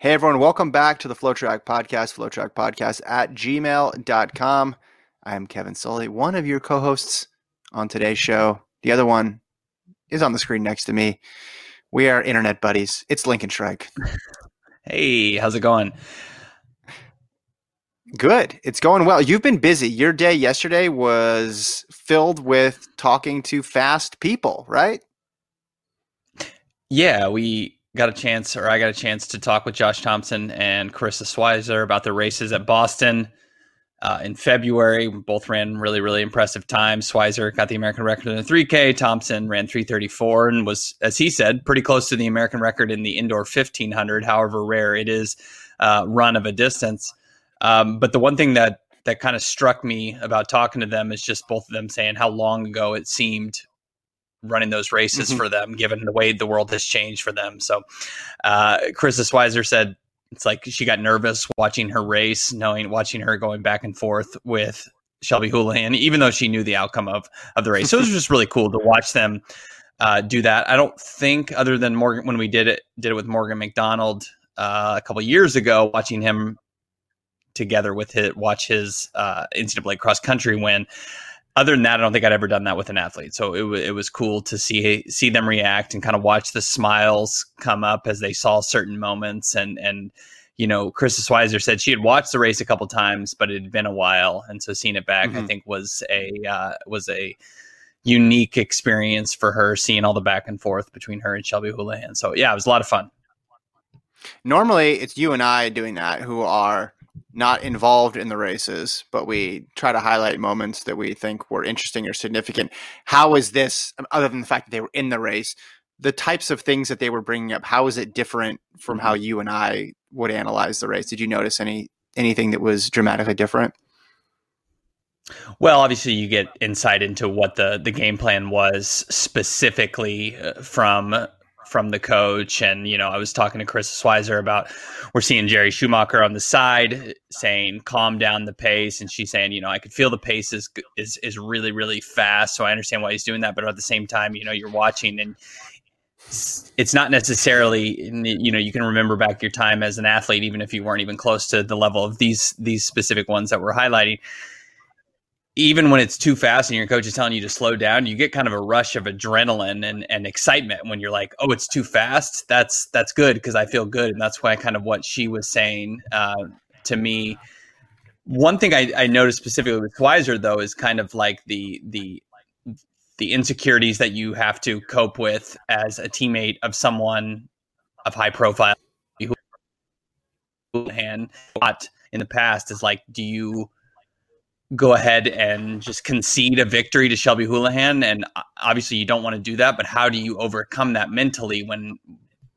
Hey, everyone, welcome back to the FloTrack Podcast, FloTrack Podcast at gmail.com. I'm Kevin Sully, one of your co hosts on today's show. The other one is on the screen next to me. We are internet buddies. It's Lincoln Shryack. Hey, how's it going? Good. It's going well. You've been busy. Your day yesterday was filled with talking to fast people, right? Yeah, we got a chance, or I got a chance to talk with Josh Thompson and Karissa Schweizer about the races at Boston uh, in February. Both ran really, really impressive times. Schweizer got the American record in the 3K. Thompson ran 334 and was, as he said, pretty close to the American record in the indoor 1500, however rare it is, uh, run of a distance. Um, but the one thing that that kind of struck me about talking to them is just both of them saying how long ago it seemed running those races mm-hmm. for them, given the way the world has changed for them. So, uh, Karissa Schweizer said it's like she got nervous watching her race, knowing watching her going back and forth with Shelby Houlihan, even though she knew the outcome of of the race. So it was just really cool to watch them uh, do that. I don't think, other than Morgan, when we did it, did it with Morgan McDonald uh, a couple years ago, watching him together with it, watch his uh, NCAA cross country win other than that, I don't think I'd ever done that with an athlete. So it, w- it was cool to see see them react and kind of watch the smiles come up as they saw certain moments. And and you know, Karissa Schweizer said she had watched the race a couple times, but it had been a while, and so seeing it back, mm-hmm. I think was a uh, was a unique experience for her, seeing all the back and forth between her and Shelby Houlihan. So yeah, it was a lot of fun. Normally, it's you and I doing that who are not involved in the races, but we try to highlight moments that we think were interesting or significant. How is this, other than the fact that they were in the race, the types of things that they were bringing up? How is it different from how mm-hmm. you and I would analyze the race? Did you notice any anything that was dramatically different? Well, obviously, you get insight into what the the game plan was specifically uh, from from the coach. And, you know, I was talking to Karissa Schweizer about we're seeing Jerry Schumacher on the side saying, calm down the pace. And she's saying, you know, I could feel the pace is, is, is really, really fast. So I understand why he's doing that. But at the same time, you know, you're watching and it's not necessarily you know you can remember back your time as an athlete even if you weren't even close to the level of these these specific ones that we're highlighting even when it's too fast and your coach is telling you to slow down, you get kind of a rush of adrenaline and, and excitement when you're like, oh, it's too fast. That's that's good because I feel good, and that's why kind of what she was saying uh, to me. One thing I, I noticed specifically with Schweizer though is kind of like the the the insecurities that you have to cope with as a teammate of someone of high profile who hand in the past is like, do you go ahead and just concede a victory to Shelby Houlihan. And obviously, you don't want to do that. But how do you overcome that mentally when,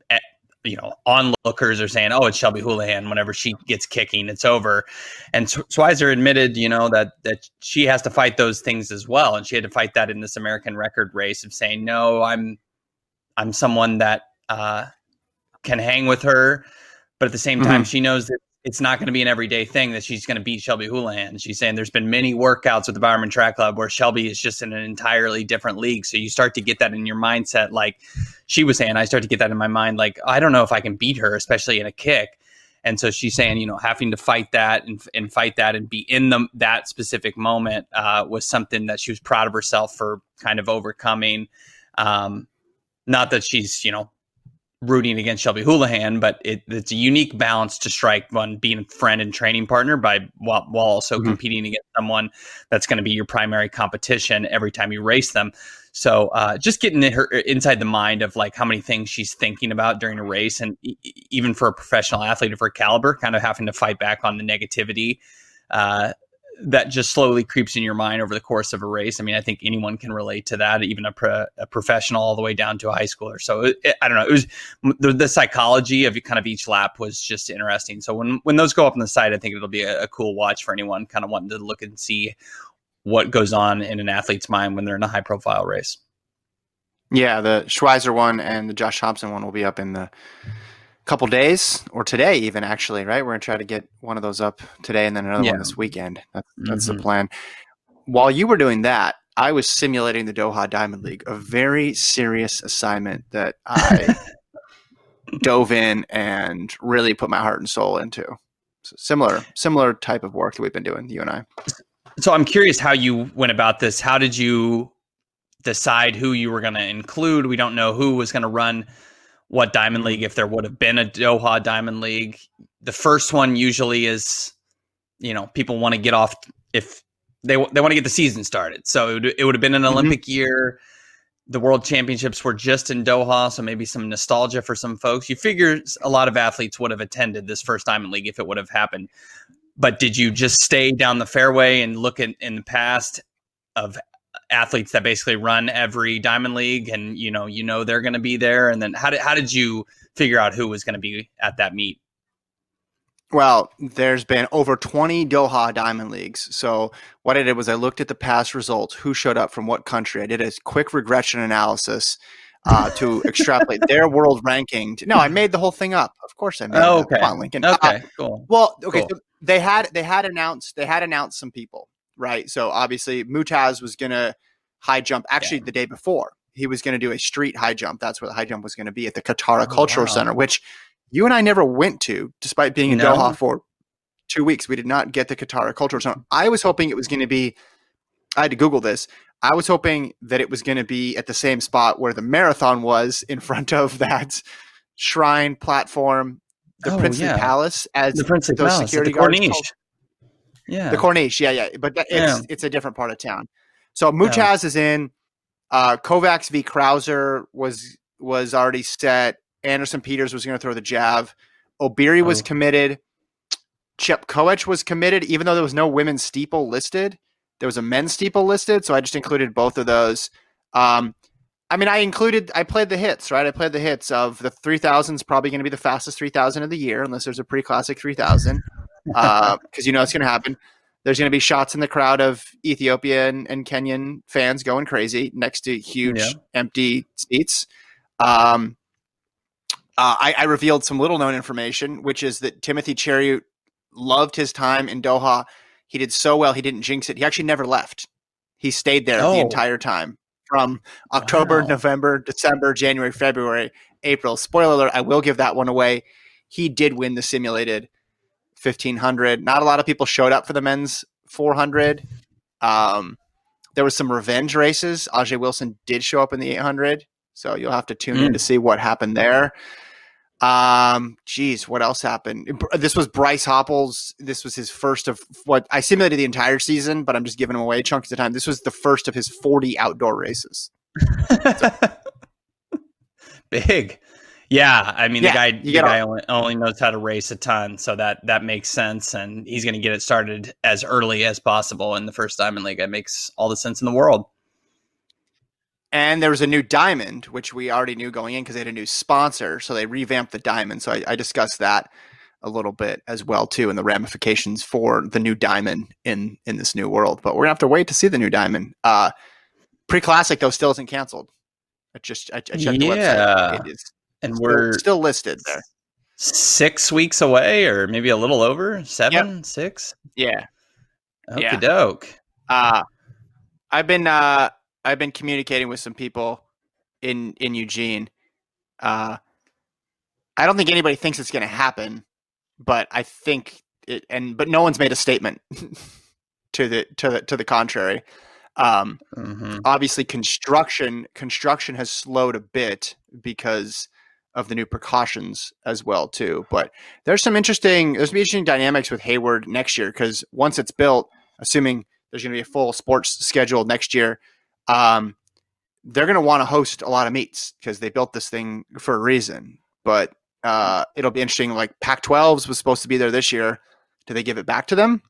eh, you know, onlookers are saying, "Oh, it's Shelby Houlihan." Whenever she gets kicking, it's over. And Schweizer admitted, you know, that that she has to fight those things as well, and she had to fight that in this American record race of saying, "No, I'm, I'm someone that uh, can hang with her." But at the same time, mm-hmm. she knows that it's not going to be an everyday thing that she's going to beat Shelby Houlihan. She's saying there's been many workouts with the Bowerman Track Club where Shelby is just in an entirely different league. So you start to get that in your mindset. Like she was saying, I start to get that in my mind. Like, I don't know if I can beat her, especially in a kick. And so she's saying, you know, having to fight that and, and fight that and be in the, that specific moment uh, was something that she was proud of herself for kind of overcoming. Um, not that she's, you know, rooting against Shelby Houlihan, but it, it's a unique balance to strike one being a friend and training partner by while, while also mm-hmm. competing against someone that's going to be your primary competition every time you race them. So uh, just getting her inside the mind of like how many things she's thinking about during a race, and e- even for a professional athlete of her caliber, kind of having to fight back on the negativity. Uh, that just slowly creeps in your mind over the course of a race. I mean, I think anyone can relate to that, even a, pro, a professional all the way down to a high schooler. So it, it, I don't know. It was the, the, psychology of kind of each lap was just interesting. So when when those go up on the side, I think it'll be a, a cool watch for anyone kind of wanting to look and see what goes on in an athlete's mind when they're in a high profile race. Yeah, the Schweizer one and the Josh Thompson one will be up in the couple days or today even actually right we're to try to get one of those up today and then another yeah. one this weekend that's, that's mm-hmm. the plan while you were doing that i was simulating the doha diamond league a very serious assignment that i dove in and really put my heart and soul into. So similar, similar type of work that we've been doing, you and I. So I'm curious how you went about this. How did you decide who you were going to include? We don't know who was going to run what Diamond League if there would have been a Doha Diamond League. The first one usually is, you know, people want to get off if they they want to get the season started. So it would, it would have been an mm-hmm. Olympic year. The World Championships were just in Doha, so maybe some nostalgia for some folks. You figure a lot of athletes would have attended this first Diamond League if it would have happened. But did you just stay down the fairway and look at in the past of athletes that basically run every Diamond League, and you know you know they're going to be there? And then how did how did you figure out who was going to be at that meet? Well, there's been over 20 Doha Diamond Leagues. So what I did was I looked at the past results, who showed up from what country. I did a quick regression analysis uh, to extrapolate their world ranking. To, no, I made the whole thing up. Of course, I made. Oh, okay. Come on, Lincoln. Okay, uh, cool. Well, okay. Cool. So they had they had announced they had announced some people, right? So obviously Mutaz was gonna high jump. Actually, yeah. the day before he was going to do a street high jump. That's where the high jump was going to be at the Katara oh, Cultural wow. Center, which you and I never went to, despite being in no. Doha for two weeks. We did not get the Katara Cultural Center. I was hoping it was going to be. I had to Google this. I was hoping that it was going to be at the same spot where the marathon was in front of that shrine platform, the oh, Princely yeah. Palace, as the Princely those Palace, security the guards. Corniche. Yeah, the Corniche. Yeah, yeah, but it's yeah. it's a different part of town. So Mutaz yeah. is in. Uh, Kovacs v. Crouser was was already set. Anderson Peters was going to throw the jab. Obiri oh. was committed. Chepkoech was committed, even though there was no women's steeple listed. There was a men's steeple listed, so I just included both of those. Um, I mean, I included, I played the hits, right? I played the hits of the 3000 is probably going to be the fastest 3000 of the year, unless there's a pre classic 3000, because uh, you know it's going to happen. There's going to be shots in the crowd of Ethiopian and Kenyan fans going crazy next to huge yeah. empty seats. Um, uh, I, I, revealed some little known information, which is that Timothy Cheruiyot loved his time in Doha. He did so well, he didn't jinx it. He actually never left. He stayed there oh. the entire time from October, wow. November, December, January, February, April. Spoiler alert, I will give that one away. He did win the simulated 1500. Not a lot of people showed up for the men's 400. Um, there was some revenge races. Ajeé Wilson did show up in the 800, so you'll have to tune mm. in to see what happened there. Um, geez, what else happened? This was Bryce Hoppel's. This was his first of what I simulated the entire season, but I'm just giving him away chunks of time. This was the first of his 40 outdoor races. So. Big. Yeah, I mean yeah, the guy the guy only, only, knows how to race a ton, so that that makes sense, and he's going to get it started as early as possible in the first Diamond League. It makes all the sense in the world. And there was a new diamond, which we already knew going in because they had a new sponsor, so they revamped the diamond. So I, I discussed that a little bit as well too, and the ramifications for the new diamond in in this new world. But we're gonna have to wait to see the new diamond. Uh, Pre classic though still isn't canceled. I just I, I checked yeah. the website. It is and still, we're still listed there. Six weeks away, or maybe a little over seven, yep. six. Yeah. Okay, yeah. doke. Uh, I've been uh, I've been communicating with some people in in Eugene. Uh, I don't think anybody thinks it's going to happen, but I think it, and but no one's made a statement to the to the to the contrary. Um, mm-hmm. Obviously, construction construction has slowed a bit because of the new precautions as well too. But there's some interesting there's some interesting dynamics with Hayward next year because once it's built, assuming there's going to be a full sports schedule next year, um, they're going to want to host a lot of meets because they built this thing for a reason. But uh, it'll be interesting. Like Pac-12s was supposed to be there this year. Do they give it back to them?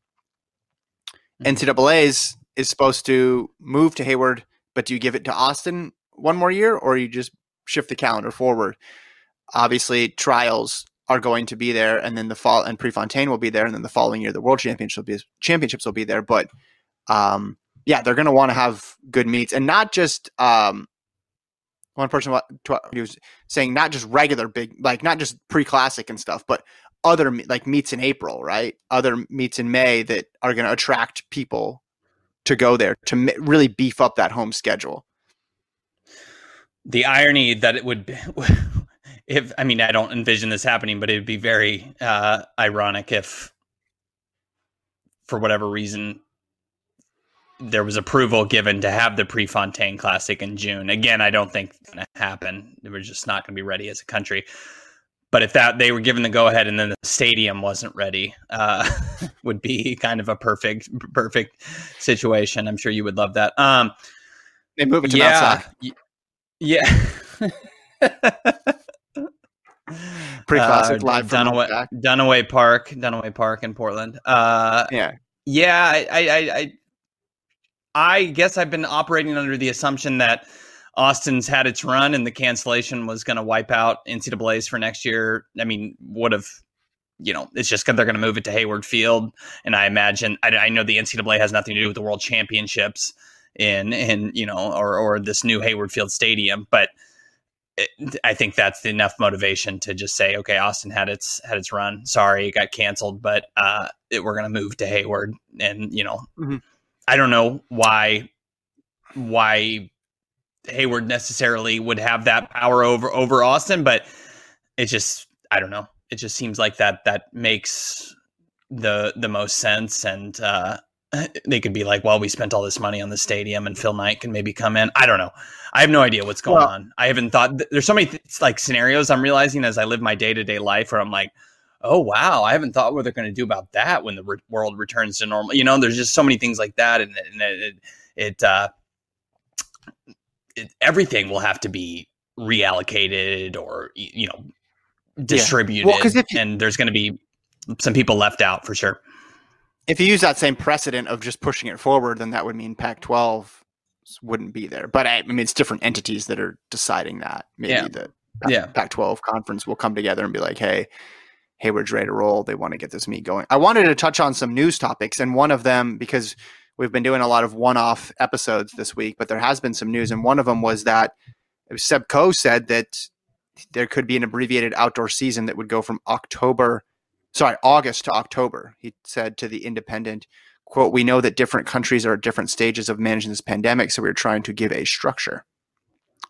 Mm-hmm. NCAA's is supposed to move to Hayward, but do you give it to Austin one more year, or you just shift the calendar forward? Obviously trials are going to be there, and then the fall and Prefontaine will be there, and then the following year the World Championships will be championships will be there. But um, yeah, they're going to want to have good meets, and not just um, one person was saying not just regular big, like not just pre classic and stuff, but other like meets in April, right? Other meets in May that are going to attract people to go there to really beef up that home schedule. The irony that it would if I mean I don't envision this happening, but it'd be very uh, ironic if, for whatever reason, there was approval given to have the Prefontaine Classic in June. Again, I don't think it's going to happen. We're just not going to be ready as a country. But if that they were given the go ahead and then the stadium wasn't ready, uh, would be kind of a perfect perfect situation. I'm sure you would love that. Um, they move it to yeah, yeah. Pre-classic uh, live Duniway, Duniway Park, Duniway Park in Portland. Uh, yeah, yeah. I, I, I, I guess I've been operating under the assumption that Austin's had its run and the cancellation was going to wipe out NCAA's for next year. I mean, would have, you know, it's just because they're going to move it to Hayward Field, and I imagine I, I know the NCAA has nothing to do with the World Championships in in you know or or this new Hayward Field Stadium, but I think that's enough motivation to just say, okay, Austin had its had its run. Sorry, it got canceled, but uh, it, we're going to move to Hayward, and you know, mm-hmm. I don't know why why Hayward necessarily would have that power over over Austin, but it just I don't know. It just seems like that that makes the the most sense, and uh, they could be like, well, we spent all this money on the stadium and Phil Knight can maybe come in. I don't know. I have no idea what's going well, on. I haven't thought there's so many th- like scenarios I'm realizing as I live my day to day life where I'm like, oh, wow, I haven't thought what they're going to do about that when the re- world returns to normal. You know, there's just so many things like that. And, and it, it, uh, it, everything will have to be reallocated or, you know, distributed. Yeah. Well, you- and there's going to be some people left out for sure if you use that same precedent of just pushing it forward, then that would mean Pac-12 wouldn't be there. But I, I mean, it's different entities that are deciding that. Maybe yeah. the yeah. Pac-12 conference will come together and be like, "Hey, Hayward's ready to roll. They want to get this meet going." I wanted to touch on some news topics, and one of them because we've been doing a lot of one-off episodes this week, but there has been some news, and one of them was that uh, Seb Coe said that there could be an abbreviated outdoor season that would go from October sorry, August to October. He said to the Independent, quote, we know that different countries are at different stages of managing this pandemic, so we're trying to give a structure.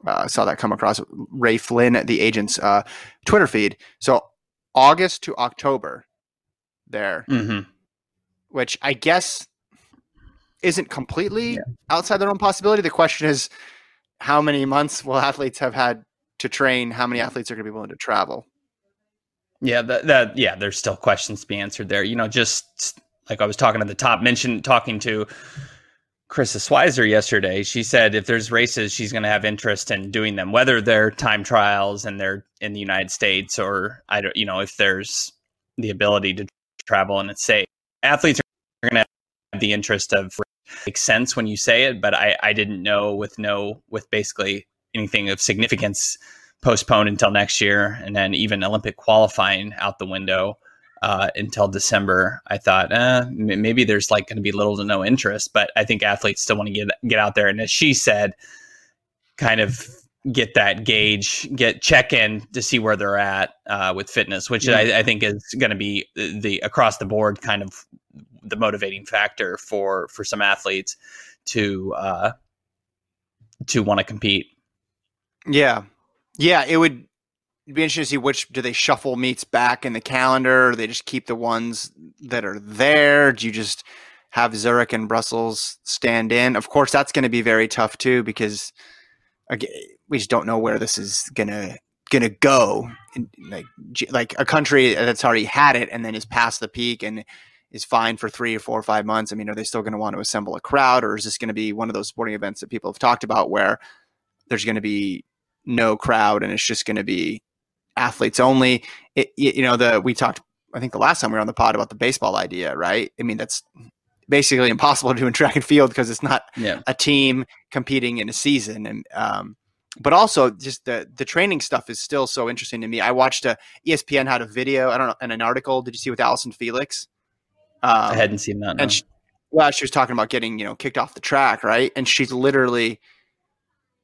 Uh, I saw that come across Ray Flynn, at the agent's uh, Twitter feed. So August to October there, mm-hmm. which I guess isn't completely yeah. outside their own possibility. The question is, how many months will athletes have had to train? How many athletes are going to be willing to travel? Yeah, that, that yeah, there's still questions to be answered there. You know, just like I was talking at the top, mentioned talking to Karissa Schweizer yesterday. She said if there's races, she's going to have interest in doing them, whether they're time trials and they're in the United States or I don't, you know, if there's the ability to travel and it's safe. Athletes are going to have the interest of makes sense when you say it, but I, I didn't know with no with basically anything of significance postponed until next year, and then even Olympic qualifying out the window uh, until December. I thought eh, maybe there's like going to be little to no interest, but I think athletes still want to get get out there, and as she said, kind of get that gauge, get check in to see where they're at uh, with fitness, which I, I, think is going to be the across the board kind of the motivating factor for for some athletes to uh, to want to compete. Yeah, yeah, it would be interesting to see which do they shuffle meets back in the calendar, they just keep the ones that are there. Do you just have Zurich and Brussels stand in? Of course, that's going to be very tough too because again, we just don't know where this is gonna gonna go. Like like a country that's already had it and then is past the peak and is fine for three or four or five months. I mean, are they still going to want to assemble a crowd, or is this going to be one of those sporting events that people have talked about where there's going to be no crowd and it's just going to be athletes only. It, you know, the we talked. I think the last time we were on the pod about the baseball idea, right? I mean, that's basically impossible to do in track and field because it's not yeah. a team competing in a season, and um, but also just the the training stuff is still so interesting to me. I watched a ESPN had a video. I don't know, and an article. Did you see with Allyson Felix? Um, I hadn't seen that. No. And she, well, she was talking about getting you know kicked off the track, right? And she's literally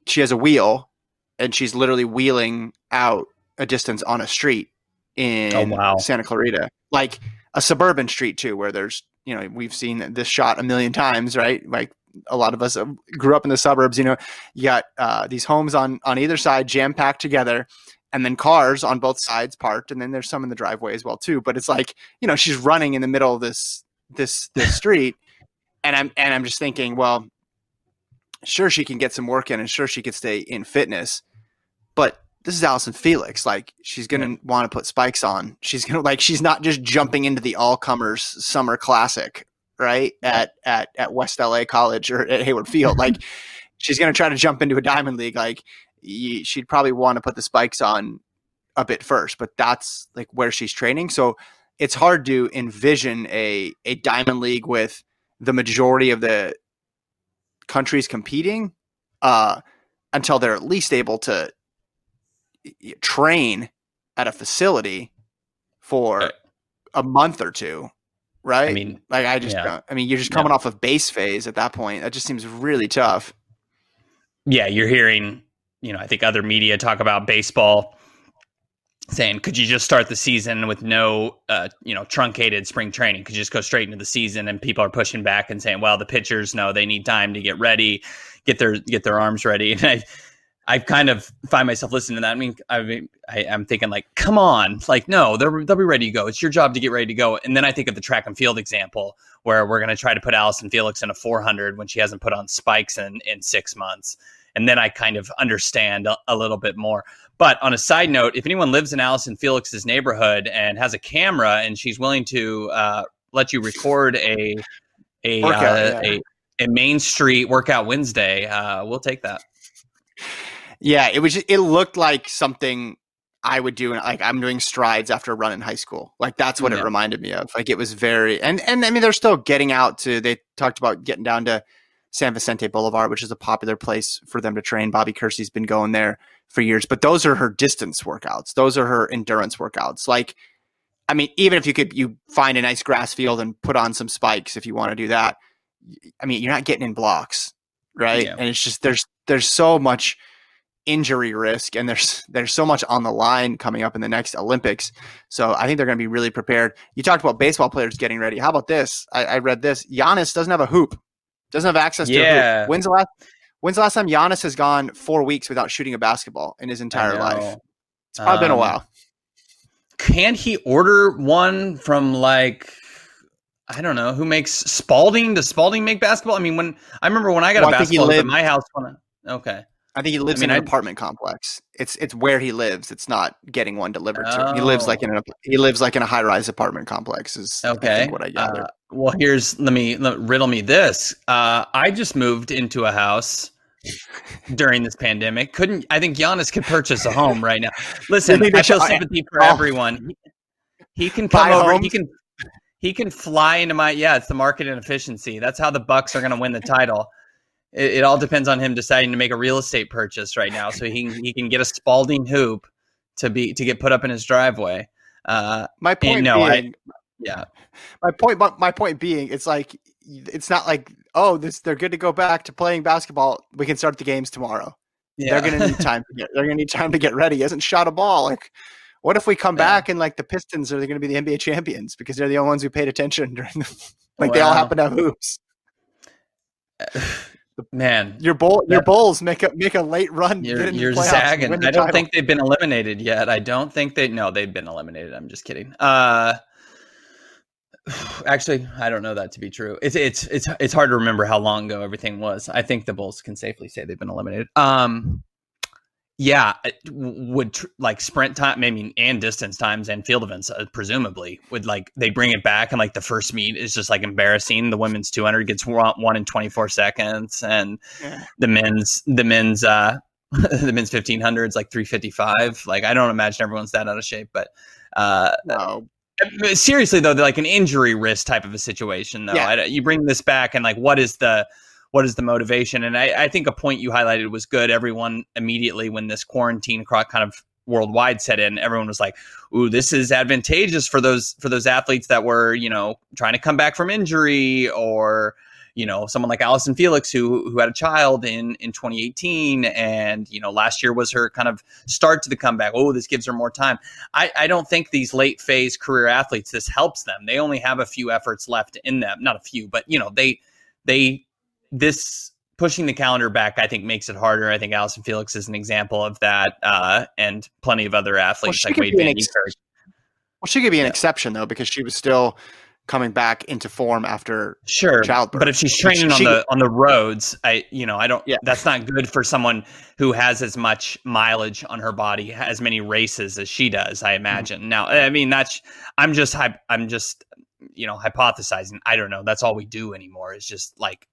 she has a wheel and she's literally wheeling out a distance on a street in oh, wow. Santa Clarita, like a suburban street too, where there's you know we've seen this shot a million times, right? Like a lot of us grew up in the suburbs. You know, you got uh, these homes on on either side jam packed together, and then cars on both sides parked, and then there's some in the driveway as well too. But it's like you know she's running in the middle of this this this street, and I'm and I'm just thinking, well, sure she can get some work in, and sure she could stay in fitness, but this is Allyson Felix. Like she's gonna yeah. want to put spikes on. She's gonna like she's not just jumping into the all comers summer classic, right? At at at West LA College or at Hayward Field. like she's gonna try to jump into a diamond league. Like she'd probably want to put the spikes on a bit first, but that's like where she's training. So it's hard to envision a a diamond league with the majority of the countries competing uh, until they're at least able to train at a facility for a month or two, right? I mean, like I just, yeah. I mean, you're just coming yeah. off of base phase at that point. That just seems really tough. Yeah, you're hearing, you know, I think other media talk about baseball saying, could you just start the season with no, uh, you know, truncated spring training? Could you just go straight into the season? And people are pushing back and saying, well, the pitchers no, they need time to get ready, get their get their arms ready. And I, I kind of find myself listening to that. I mean, I mean, I, am thinking like, come on, like, no, they'll they'll be ready to go. It's your job to get ready to go. And then I think of the track and field example where we're going to try to put Allyson Felix in a 400 when she hasn't put on spikes in in six months. And then I kind of understand a, a little bit more. But on a side note, if anyone lives in Allyson Felix's neighborhood and has a camera and she's willing to uh, let you record a a, Workout, uh, yeah. a a Main Street Workout Wednesday, uh, we'll take that. Yeah, it was. Just, it looked like something I would do. Like I'm doing strides after a run in high school. Like that's what yeah. it reminded me of. Like it was very and and I mean they're still getting out to. They talked about getting down to San Vicente Boulevard, which is a popular place for them to train. Bobby Kersee's been going there for years, but those are her distance workouts. Those are her endurance workouts. Like, I mean, even if you could you find a nice grass field and put on some spikes if you want to do that. I mean, you're not getting in blocks, right? Yeah. And it's just there's there's so much injury risk and there's there's so much on the line coming up in the next Olympics. So I think they're going to be really prepared. You talked about baseball players getting ready. How about this? I, I read this. Giannis doesn't have a hoop. Doesn't have access to yeah. a hoop. When's the last When's the last time Giannis has gone four weeks without shooting a basketball in his entire life? It's probably um, been a um, while. Can he order one from like I don't know who makes Spalding? Does Spalding make basketball? I mean, when I remember when I got well, a basketball at my house. When I, okay, I think he lives I mean, in an I, apartment complex. It's it's where he lives. It's not getting one delivered oh. to him. He lives like in a he lives like in a high rise apartment complex. Is okay. I what I gather. Uh, well, here's let me let, riddle me this. Uh, I just moved into a house during this pandemic. Couldn't I think Giannis could purchase a home right now? Listen, I feel sympathy for oh. everyone. He, he can come Buy over. Homes? He can he can fly into my yeah. It's the market inefficiency. That's how the Bucks are going to win the title it, it, all depends on him deciding to make a real estate purchase right now, so he he can get a Spalding hoop to be to get put up in his driveway. Uh, my point no, being, I, yeah. My point, my point being, it's like it's not like oh, this they're good to go back to playing basketball. We can start the games tomorrow. Yeah. They're gonna need time to get. They're gonna need time to get ready. He hasn't shot a ball. Like, what if we come yeah. back and like the Pistons are they going to be the NBA champions because they're the only ones who paid attention during the like they all happen to have hoops. Man, your bull, your Bulls make a make a late run. You're, you're zagging. I don't title. think they've been eliminated yet. I don't think they. No, they've been eliminated. I'm just kidding. Uh, actually, I don't know that to be true. It's it's it's it's hard to remember how long ago everything was. I think the Bulls can safely say they've been eliminated. Um, yeah, would tr- like sprint time, I mean, and distance times and field events, uh, presumably would like they bring it back and like the first meet is just like embarrassing. The women's 200 gets one, one in 24 seconds, and yeah. the men's the men's uh the men's 1500 is like 355. Like I don't imagine everyone's that out of shape, but uh, no. Seriously though, like an injury risk type of a situation though. Yeah. I, you bring this back and like what is the what is the motivation? And I, I think a point you highlighted was good. Everyone immediately when this quarantine kind of worldwide set in, everyone was like, "Ooh, this is advantageous for those for those athletes that were you know trying to come back from injury or." you know someone like Allyson Felix who who had a child in in 2018 and you know last year was her kind of start to the comeback oh this gives her more time I I don't think these late phase career athletes this helps them they only have a few efforts left in them not a few but you know they they this pushing the calendar back, I think, makes it harder. I think Allyson Felix is an example of that, uh, and plenty of other athletes well, like Wade Van ex- Well, she could be an yeah. exception though, because she was still coming back into form after sure childbirth. But if she's training she, on the on the roads, I you know I don't. Yeah. That's not good for someone who has as much mileage on her body, as many races as she does. I mm-hmm. imagine. Mm-hmm. Now, I mean that's I'm just I'm just you know hypothesizing. I don't know. That's all we do anymore is just like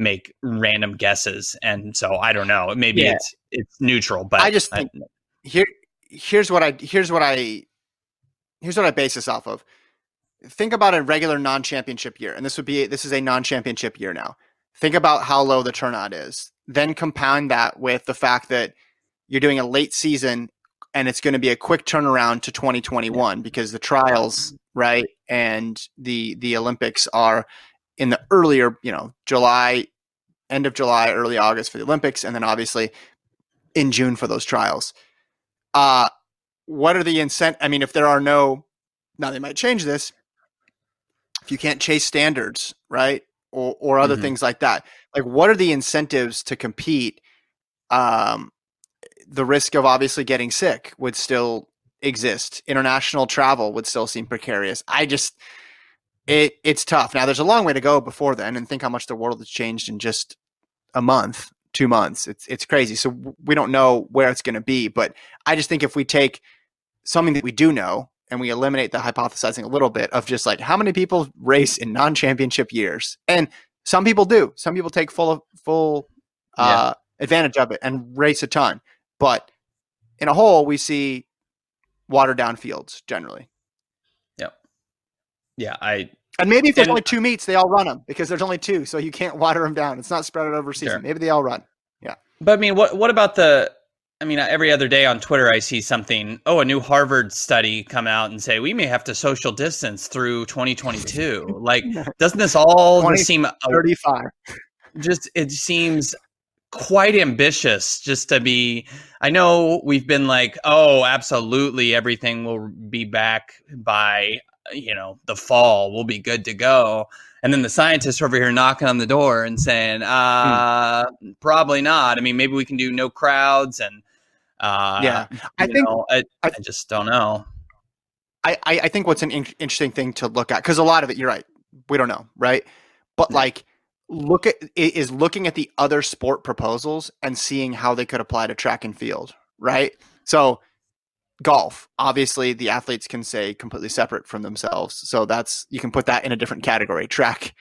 make random guesses, and so I don't know. Maybe yeah. it's it's neutral, but I just think I, here here's what I here's what I here's what I base this off of think about a regular non-championship year, and this would be this is a non-championship year now. Think about how low the turnout is. Then compound that with the fact that you're doing a late season and it's going to be a quick turnaround to 2021 because the trials, right, and the the Olympics are in the earlier, you know, July, end of July, early August for the Olympics, and then obviously in June for those trials. Uh what are the incent? I mean, if there are no, now they might change this, if you can't chase standards, right? Or, or other mm-hmm. things like that. Like, what are the incentives to compete? Um, the risk of obviously getting sick would still exist. International travel would still seem precarious. I just, it it's tough. Now, there's a long way to go before then, and think how much the world has changed in just a month, two months. It's it's crazy. So we don't know where it's going to be, but I just think if we take something that we do know and we eliminate the hypothesizing a little bit of just like how many people race in non-championship years and some people do some people take full full uh, yeah. advantage of it and race a ton but in a whole we see watered down fields generally yep yeah i and maybe if there's and, only two meets they all run them because there's only two so you can't water them down it's not spread out over season sure. maybe they all run yeah but i mean what what about the I mean, every other day on Twitter, I see something. Oh, a new Harvard study come out and say we may have to social distance through 2022. like, doesn't this all 20, seem 35? Just it seems quite ambitious just to be. I know we've been like, oh, absolutely, everything will be back by you know the fall. We'll be good to go. And then the scientists over here knocking on the door and saying, uh, hmm. probably not. I mean, maybe we can do no crowds and uh, yeah, I think know, I, I, just don't know. I, I think what's an in- interesting thing to look at because a lot of it, you're right, we don't know, right? But like, look at is looking at the other sport proposals and seeing how they could apply to track and field, right? So, golf, obviously, the athletes can say completely separate from themselves, so that's you can put that in a different category. Track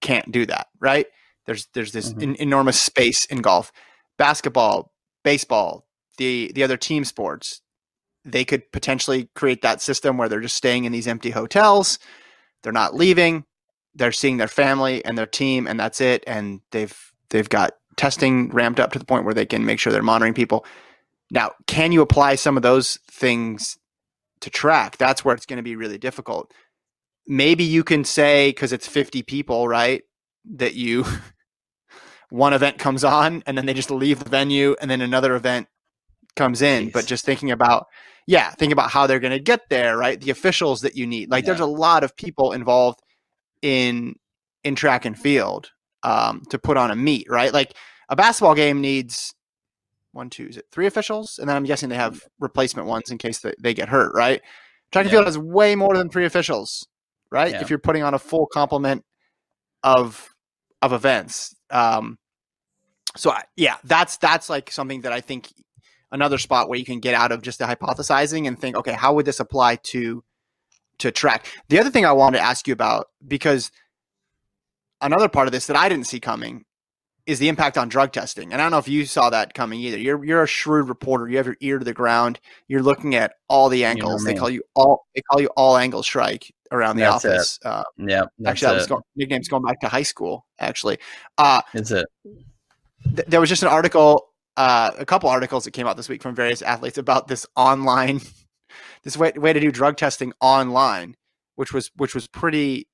can't do that, right? There's there's this mm-hmm. in, enormous space in golf, basketball, baseball, the the other team sports they could potentially create that system where they're just staying in these empty hotels they're not leaving they're seeing their family and their team and that's it and they've they've got testing ramped up to the point where they can make sure they're monitoring people now can you apply some of those things to track that's where it's going to be really difficult maybe you can say because it's 50 people right that you one event comes on and then they just leave the venue and then another event comes in, Jeez. but just thinking about yeah, thinking about how they're going to get there, right? The officials that you need. Like yeah. there's a lot of people involved in in track and field um, to put on a meet, right? Like a basketball game needs one, two, is it three officials? And then I'm guessing they have replacement ones in case they, they get hurt, right? Track and yeah. field has way more than three officials, right? Yeah. If you're putting on a full complement of of events. Um, so I, yeah, that's that's like something that I think another spot where you can get out of just the hypothesizing and think, okay, how would this apply to to track? The other thing I wanted to ask you about because another part of this that I didn't see coming is the impact on drug testing. And I don't know if you saw that coming either. You're you're a shrewd reporter. You have your ear to the ground. You're looking at all the angles. You know they call you all they call you all angle strike around the that's office. Uh, yeah, actually, that was going, nickname's going back to high school. Actually, uh, it? Th- there was just an article uh, a couple articles that came out this week from various athletes about this online, this way, way to do drug testing online, which was which was pretty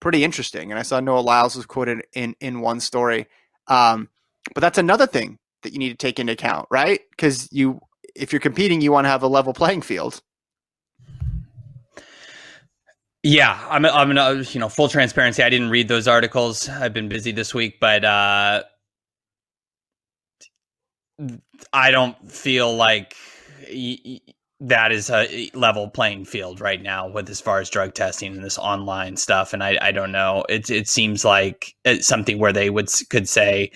pretty interesting. And I saw Noah Lyles was quoted in in one story. Um, but that's another thing that you need to take into account, right? Because you, if you're competing, you want to have a level playing field. Yeah, I'm. I'm. You know, full transparency. I didn't read those articles. I've been busy this week, but uh, I don't feel like y- y- that is a level playing field right now with as far as drug testing and this online stuff. And I, I don't know. It it seems like it's something where they would could say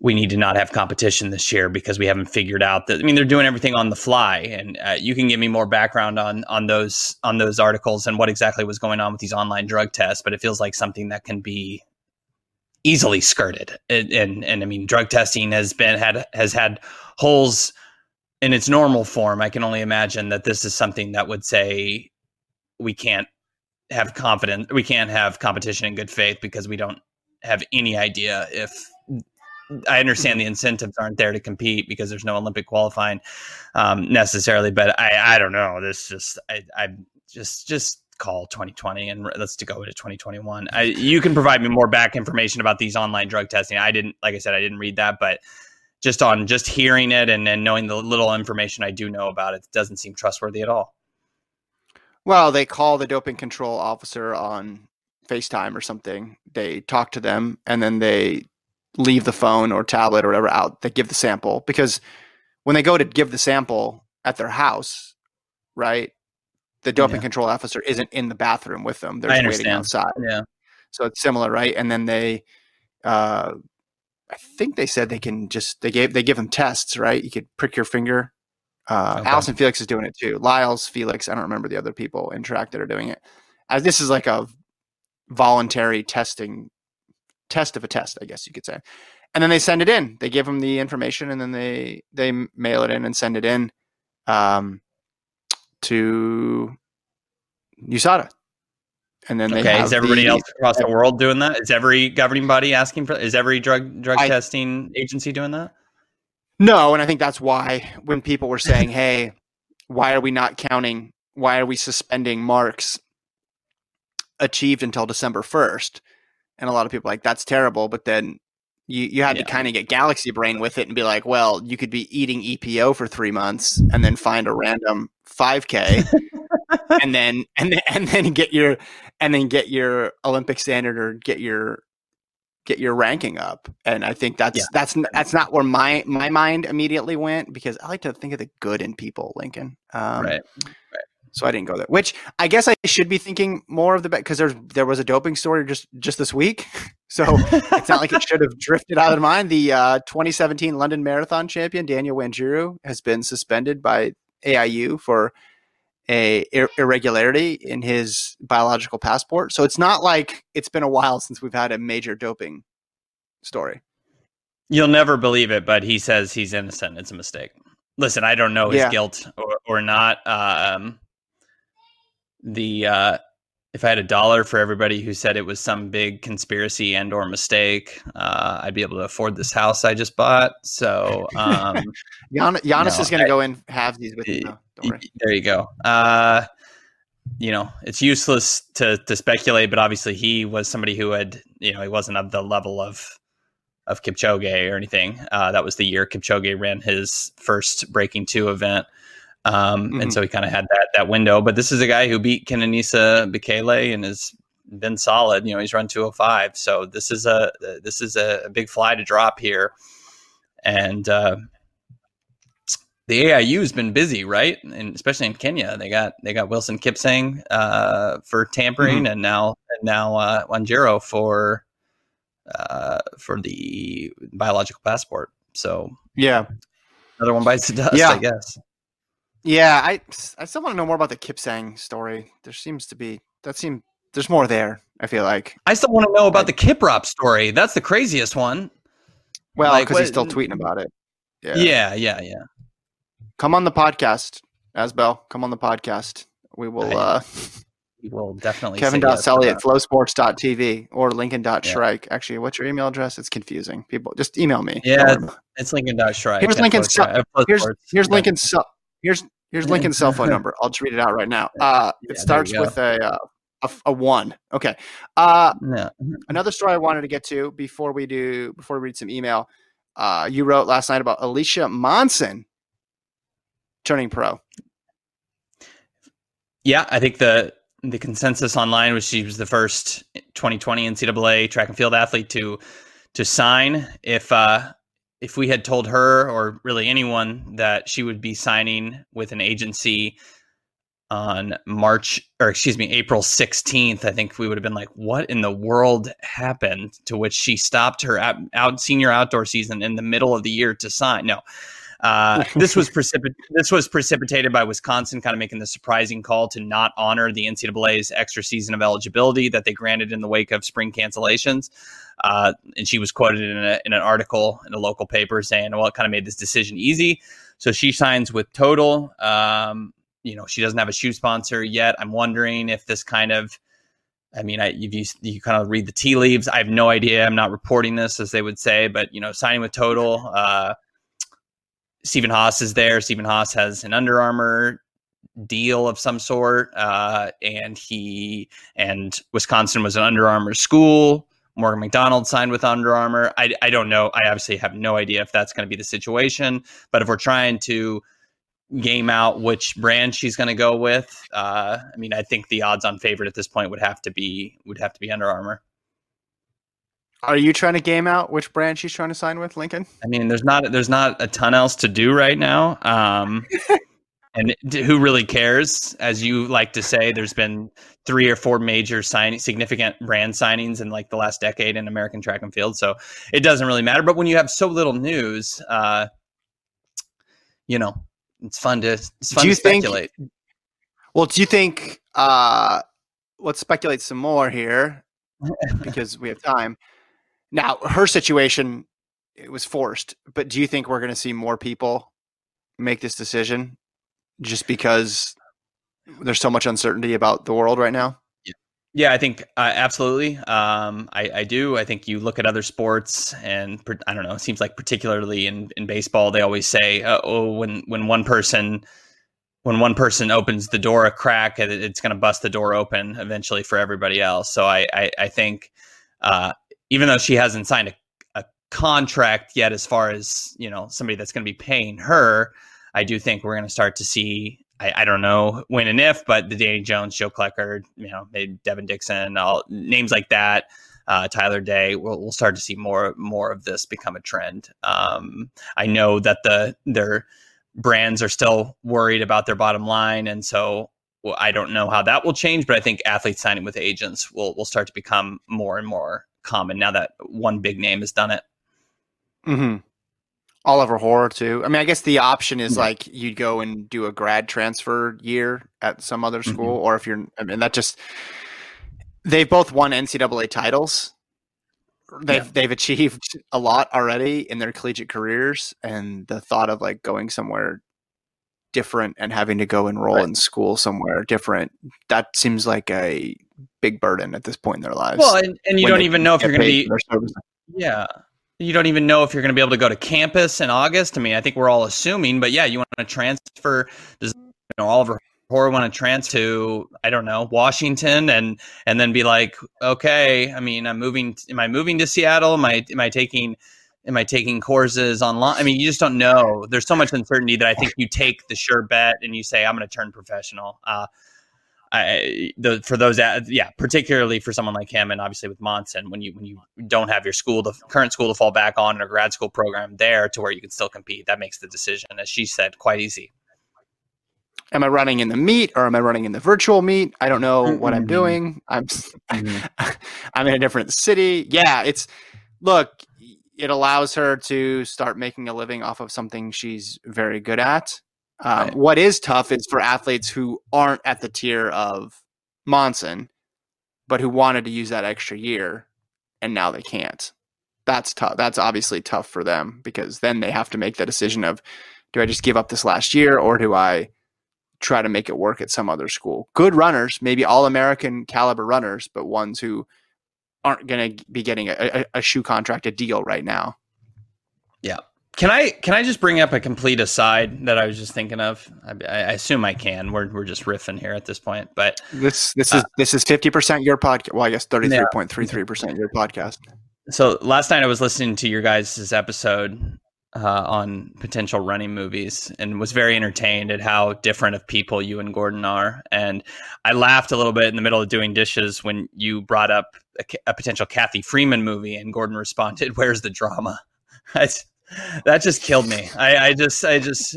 we need to not have competition this year because we haven't figured out that. I mean, they're doing everything on the fly, and uh, you can give me more background on on those on those articles and what exactly was going on with these online drug tests. But it feels like something that can be easily skirted, and and, and I mean, drug testing has been had has had holes in its normal form. I can only imagine that this is something that would say we can't have confidence, we can't have competition in good faith because we don't have any idea if I understand the incentives aren't there to compete because there's no Olympic qualifying um, necessarily, but I, I don't know. This just I, I just just call 2020 and let's to go to 2021. I, you can provide me more back information about these online drug testing. I didn't, like I said, I didn't read that, but just on just hearing it and, and knowing the little information I do know about it, it doesn't seem trustworthy at all. Well, they call the doping control officer on FaceTime or something. They talk to them and then they leave the phone or tablet or whatever out They give the sample because when they go to give the sample at their house, right? The doping yeah. control officer isn't in the bathroom with them. They're just waiting outside. Yeah. So it's similar, right? And then they, uh, I think they said they can just they gave they give them tests, right? You could prick your finger. Uh, okay. Allyson Felix is doing it too. Lyles Felix, I don't remember the other people in track that are doing it. As this is like a voluntary testing test of a test, I guess you could say. And then they send it in. They give them the information, and then they they mail it in and send it in um, to USADA. And then okay, is everybody the, else across the world doing that? Is every governing body asking for? Is every drug drug I, testing agency doing that? No, and I think that's why when people were saying, "Hey, why are we not counting? Why are we suspending marks achieved until December first? and a lot of people like that's terrible but then you you had yeah. to kind of get galaxy brain with it and be like well you could be eating epo for three months and then find a random 5k and then and then and then get your and then get your olympic standard or get your get your ranking up and i think that's yeah. that's that's not where my my mind immediately went because i like to think of the good in people lincoln um, right. right so I didn't go there. Which I guess I should be thinking more of the because there's there was a doping story just just this week, so it's not like it should have drifted out of mind. The uh, 2017 London Marathon champion Daniel Wanjiru has been suspended by AIU for a ir- irregularity in his biological passport. So it's not like it's been a while since we've had a major doping story. You'll never believe it, but he says he's innocent. It's a mistake. Listen, I don't know his yeah. guilt or, or not. Um, the uh, if I had a dollar for everybody who said it was some big conspiracy and or mistake, uh, I'd be able to afford this house I just bought. So um, Gian- Giannis no, is going to go in have these with you. There you go. Uh, you know, it's useless to to speculate, but obviously he was somebody who had, you know, he wasn't of the level of of Kipchoge or anything. Uh, that was the year Kipchoge ran his first breaking two event. Um, mm-hmm. And so he kind of had that that window. But this is a guy who beat Kenenisa Bekele and has been solid. You know, he's run 205. So this is a this is a, big fly to drop here. And uh, the AIU has been busy, right? And especially in Kenya, they got they got Wilson Kipsang uh, for tampering, mm-hmm. and now and now uh, Wanjiru for uh, for the biological passport. So yeah, another one bites the dust, yeah. I guess. Yeah, I I still want to know more about the Kipsang story. There seems to be that seems there's more there. I feel like I still want to know about the Kiprop story. That's the craziest one. Well, because like, he's still tweeting about it. Yeah. yeah, yeah, yeah. Come on the podcast, Asbel. Come on the podcast. We will. Uh We will definitely. Kevin Sully at flowsports.tv or Lincoln.shryack. Yeah. Actually, what's your email address? It's confusing. People just email me. Yeah, it's Lincoln.shryack. Here's Lincoln's. Here's here's Lincoln's. Here's Here's Lincoln's cell phone number. I'll just read it out right now. Uh, it starts with a, uh, a, a one. Okay. Uh, yeah. Another story I wanted to get to before we do before we read some email. Uh, you wrote last night about Alicia Monson turning pro. Yeah, I think the the consensus online was she was the first 2020 NCAA track and field athlete to to sign. If uh, if we had told her or really anyone that she would be signing with an agency on March or excuse me, April 16th, I think we would have been like, what in the world happened? To which she stopped her out, out senior outdoor season in the middle of the year to sign. No, uh, this was precipit- this was precipitated by Wisconsin kind of making the surprising call to not honor the NCAA's extra season of eligibility that they granted in the wake of spring cancellations. Uh, and she was quoted in, a, in an article in a local paper saying, "Well, it kind of made this decision easy." So she signs with Total. Um, you know, she doesn't have a shoe sponsor yet. I'm wondering if this kind of I mean, I you, you kind of read the tea leaves. I have no idea. I'm not reporting this, as they would say, but you know, signing with Total, uh, Stephen Haas is there. Stephen Haas has an Under Armour deal of some sort, uh, and he and Wisconsin was an Under Armour school. Morgan McDonald signed with Under Armour. I, I don't know. I obviously have no idea if that's going to be the situation. But if we're trying to game out which brand she's going to go with, uh, I mean, I think the odds-on favorite at this point would have to be would have to be Under Armour. Are you trying to game out which brand she's trying to sign with, Lincoln? I mean, there's not there's not a ton else to do right now. Um, and who really cares? As you like to say, there's been three or four major signing, significant brand signings in like the last decade in American track and field. So it doesn't really matter. But when you have so little news, uh, you know, it's fun to it's fun to speculate. Think, well, do you think? Uh, let's speculate some more here because we have time. Now, her situation it was forced, but do you think we're going to see more people make this decision just because there's so much uncertainty about the world right now? Yeah, I think uh, absolutely. Um, I, I, do. I think you look at other sports, and I don't know. It seems like particularly in, in baseball, they always say, uh, "Oh, when when one person when one person opens the door a crack, it, it's going to bust the door open eventually for everybody else." So I I, I think uh, even though she hasn't signed a, a contract yet, as far as you know, somebody that's going to be paying her, I do think we're going to start to see. I, I, don't know when and if, but the Dani Jones, Joe Klecker, you know, maybe Devin Dixon, all names like that. Uh, Tyler Day, we'll, we'll start to see more more of this become a trend. Um, I know that the their brands are still worried about their bottom line, and so well, I don't know how that will change. But I think athletes signing with agents will will start to become more and more common now that one big name has done it. Mm-hmm. Oliver Hoare too. I mean, I guess the option is yeah. like you'd go and do a grad transfer year at some other school, mm-hmm. or if you're, I mean, that just they've both won NCAA titles. They've yeah. they've achieved a lot already in their collegiate careers, and the thought of like going somewhere different and having to go enroll right. in school somewhere different that seems like a big burden at this point in their lives well and, and you don't even know if you're going to be yeah you don't even know if you're going to be able to go to campus in august i mean i think we're all assuming but yeah you want to transfer does you know oliver Hoare want to transfer to I don't know Washington and and then be like, okay, I mean, I'm moving. Am I moving to Seattle? Am I am I taking am I taking courses online? I mean, you just don't know. There's so much uncertainty that I think you take the sure bet and you say, I'm going to turn professional. Uh, I, the, for those, yeah, particularly for someone like him, and obviously with Monson, when you when you don't have your school, the current school to fall back on, or grad school program there to where you can still compete, that makes the decision, as she said, quite easy. Am I running in the meet or am I running in the virtual meet? I don't know mm-hmm. what I'm doing. I'm mm-hmm. I'm in a different city. Yeah, it's look it allows her to start making a living off of something she's very good at. Um, right. What is tough is for athletes who aren't at the tier of Monson, but who wanted to use that extra year and now they can't. That's tough. That's obviously tough for them because then they have to make the decision of do I just give up this last year or do I try to make it work at some other school? Good runners, maybe all American caliber runners, but ones who aren't going to be getting a, a, a shoe contract, a deal right now. Yeah. Can I can I just bring up a complete aside that I was just thinking of? I, I assume I can. We're we're just riffing here at this point, but this this is uh, this is fifty percent your podcast. Well, I guess thirty three point three three percent your podcast. So last night I was listening to your guys' episode uh, on potential running movies and was very entertained at how different of people you and Gordon are. And I laughed a little bit in the middle of doing dishes when you brought up a, a potential Cathy Freeman movie, and Gordon responded, "Where's the drama?" that just killed me. I, I just, I just,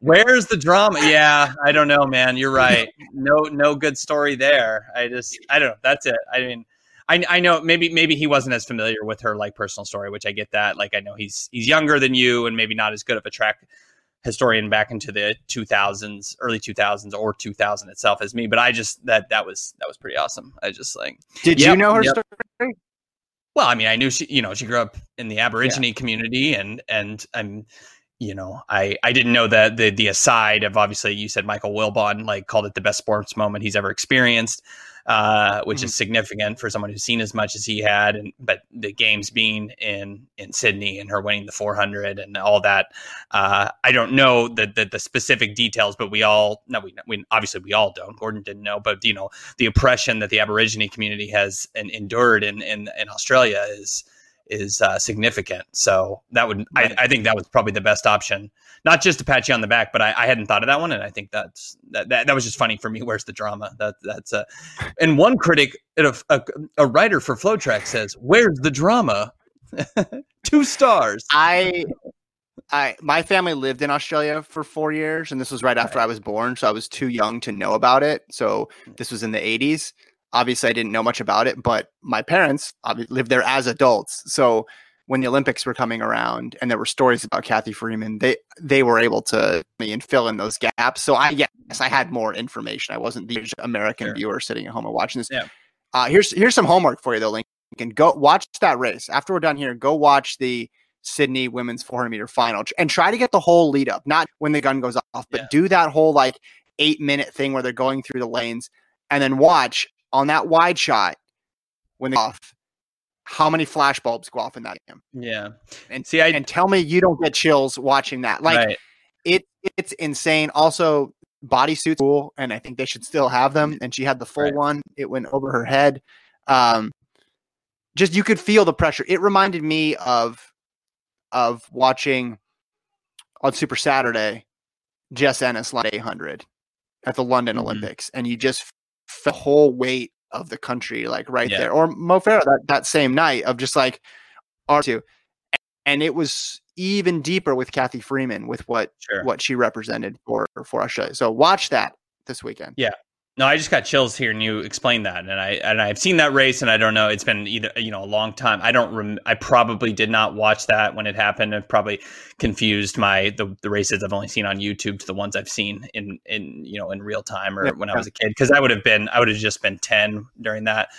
where's the drama? Yeah, I don't know, man. You're right. No, no good story there. I just, I don't know. That's it. I mean, I, I know maybe maybe he wasn't as familiar with her like personal story, which I get that. Like I know he's he's younger than you and maybe not as good of a track historian back into the 2000s, early 2000s or 2000 itself as me. But I just that that was that was pretty awesome. I just like. Did yep, you know her yep. story? Well, I mean, I knew she, you know, she grew up in the Aborigine yeah. community, and and I'm, you know, I I didn't know that the the aside of obviously you said Michael Wilbon like called it the best sports moment he's ever experienced uh, which mm-hmm. is significant for someone who's seen as much as he had. And but the games being in in Sydney and her winning the 400 and all that, uh, I don't know the, the, the specific details, but we all no, we, we obviously we all don't. Gordon didn't know, but you know the oppression that the Aborigine community has in, endured in, in in Australia is is uh, significant. So that would. I, I, think that was probably the best option not just to pat you on the back, but I, I hadn't thought of that one, and I think that's that, that, that was just funny for me. Where's the drama? That that's uh, and one critic, a, a, a writer for FloTrack says, "Where's the drama?" Two stars. I I my family lived in Australia for four years, and this was right after. I was born, so I was too young to know about it. So this was in the '80s. Obviously, I didn't know much about it, but my parents lived there as adults, so when the Olympics were coming around and there were stories about Cathy Freeman, they they were able to me and fill in those gaps. So I yes, I had more information. I wasn't the American sure. viewer sitting at home and watching this. Yeah. Uh, here's here's some homework for you though, Lincoln. Go watch that race. After we're done here, go watch the Sydney women's 400 meter final and try to get the whole lead up, not when the gun goes off, but yeah. do that whole like eight minute thing where they're going through the lanes and then watch on that wide shot when they off how many flash bulbs go off in that game. Yeah. And see, I, and tell me you don't get chills watching that. Like right. it, it's insane. Also, bodysuits cool, and I think they should still have them. And she had the full right. one. It went over her head. Um, just you could feel the pressure. It reminded me of of watching on Super Saturday Jess Ennis line 800 at the London mm-hmm. Olympics, and you just the whole weight of the country, like right yeah. there. Or Mo Farah that, that same night of just like R2. And it was even deeper with Cathy Freeman with what sure. what she represented for for Australia. So watch that this weekend. Yeah. No, I just got chills hearing you explain that, and I and I've seen that race, and I don't know. It's been either you know a long time. I don't. Rem- I probably did not watch that when it happened. I've probably confused my the, the races I've only seen on YouTube to the ones I've seen in in you know in real time or yeah. when I was a kid because I would have been I would have just been ten during that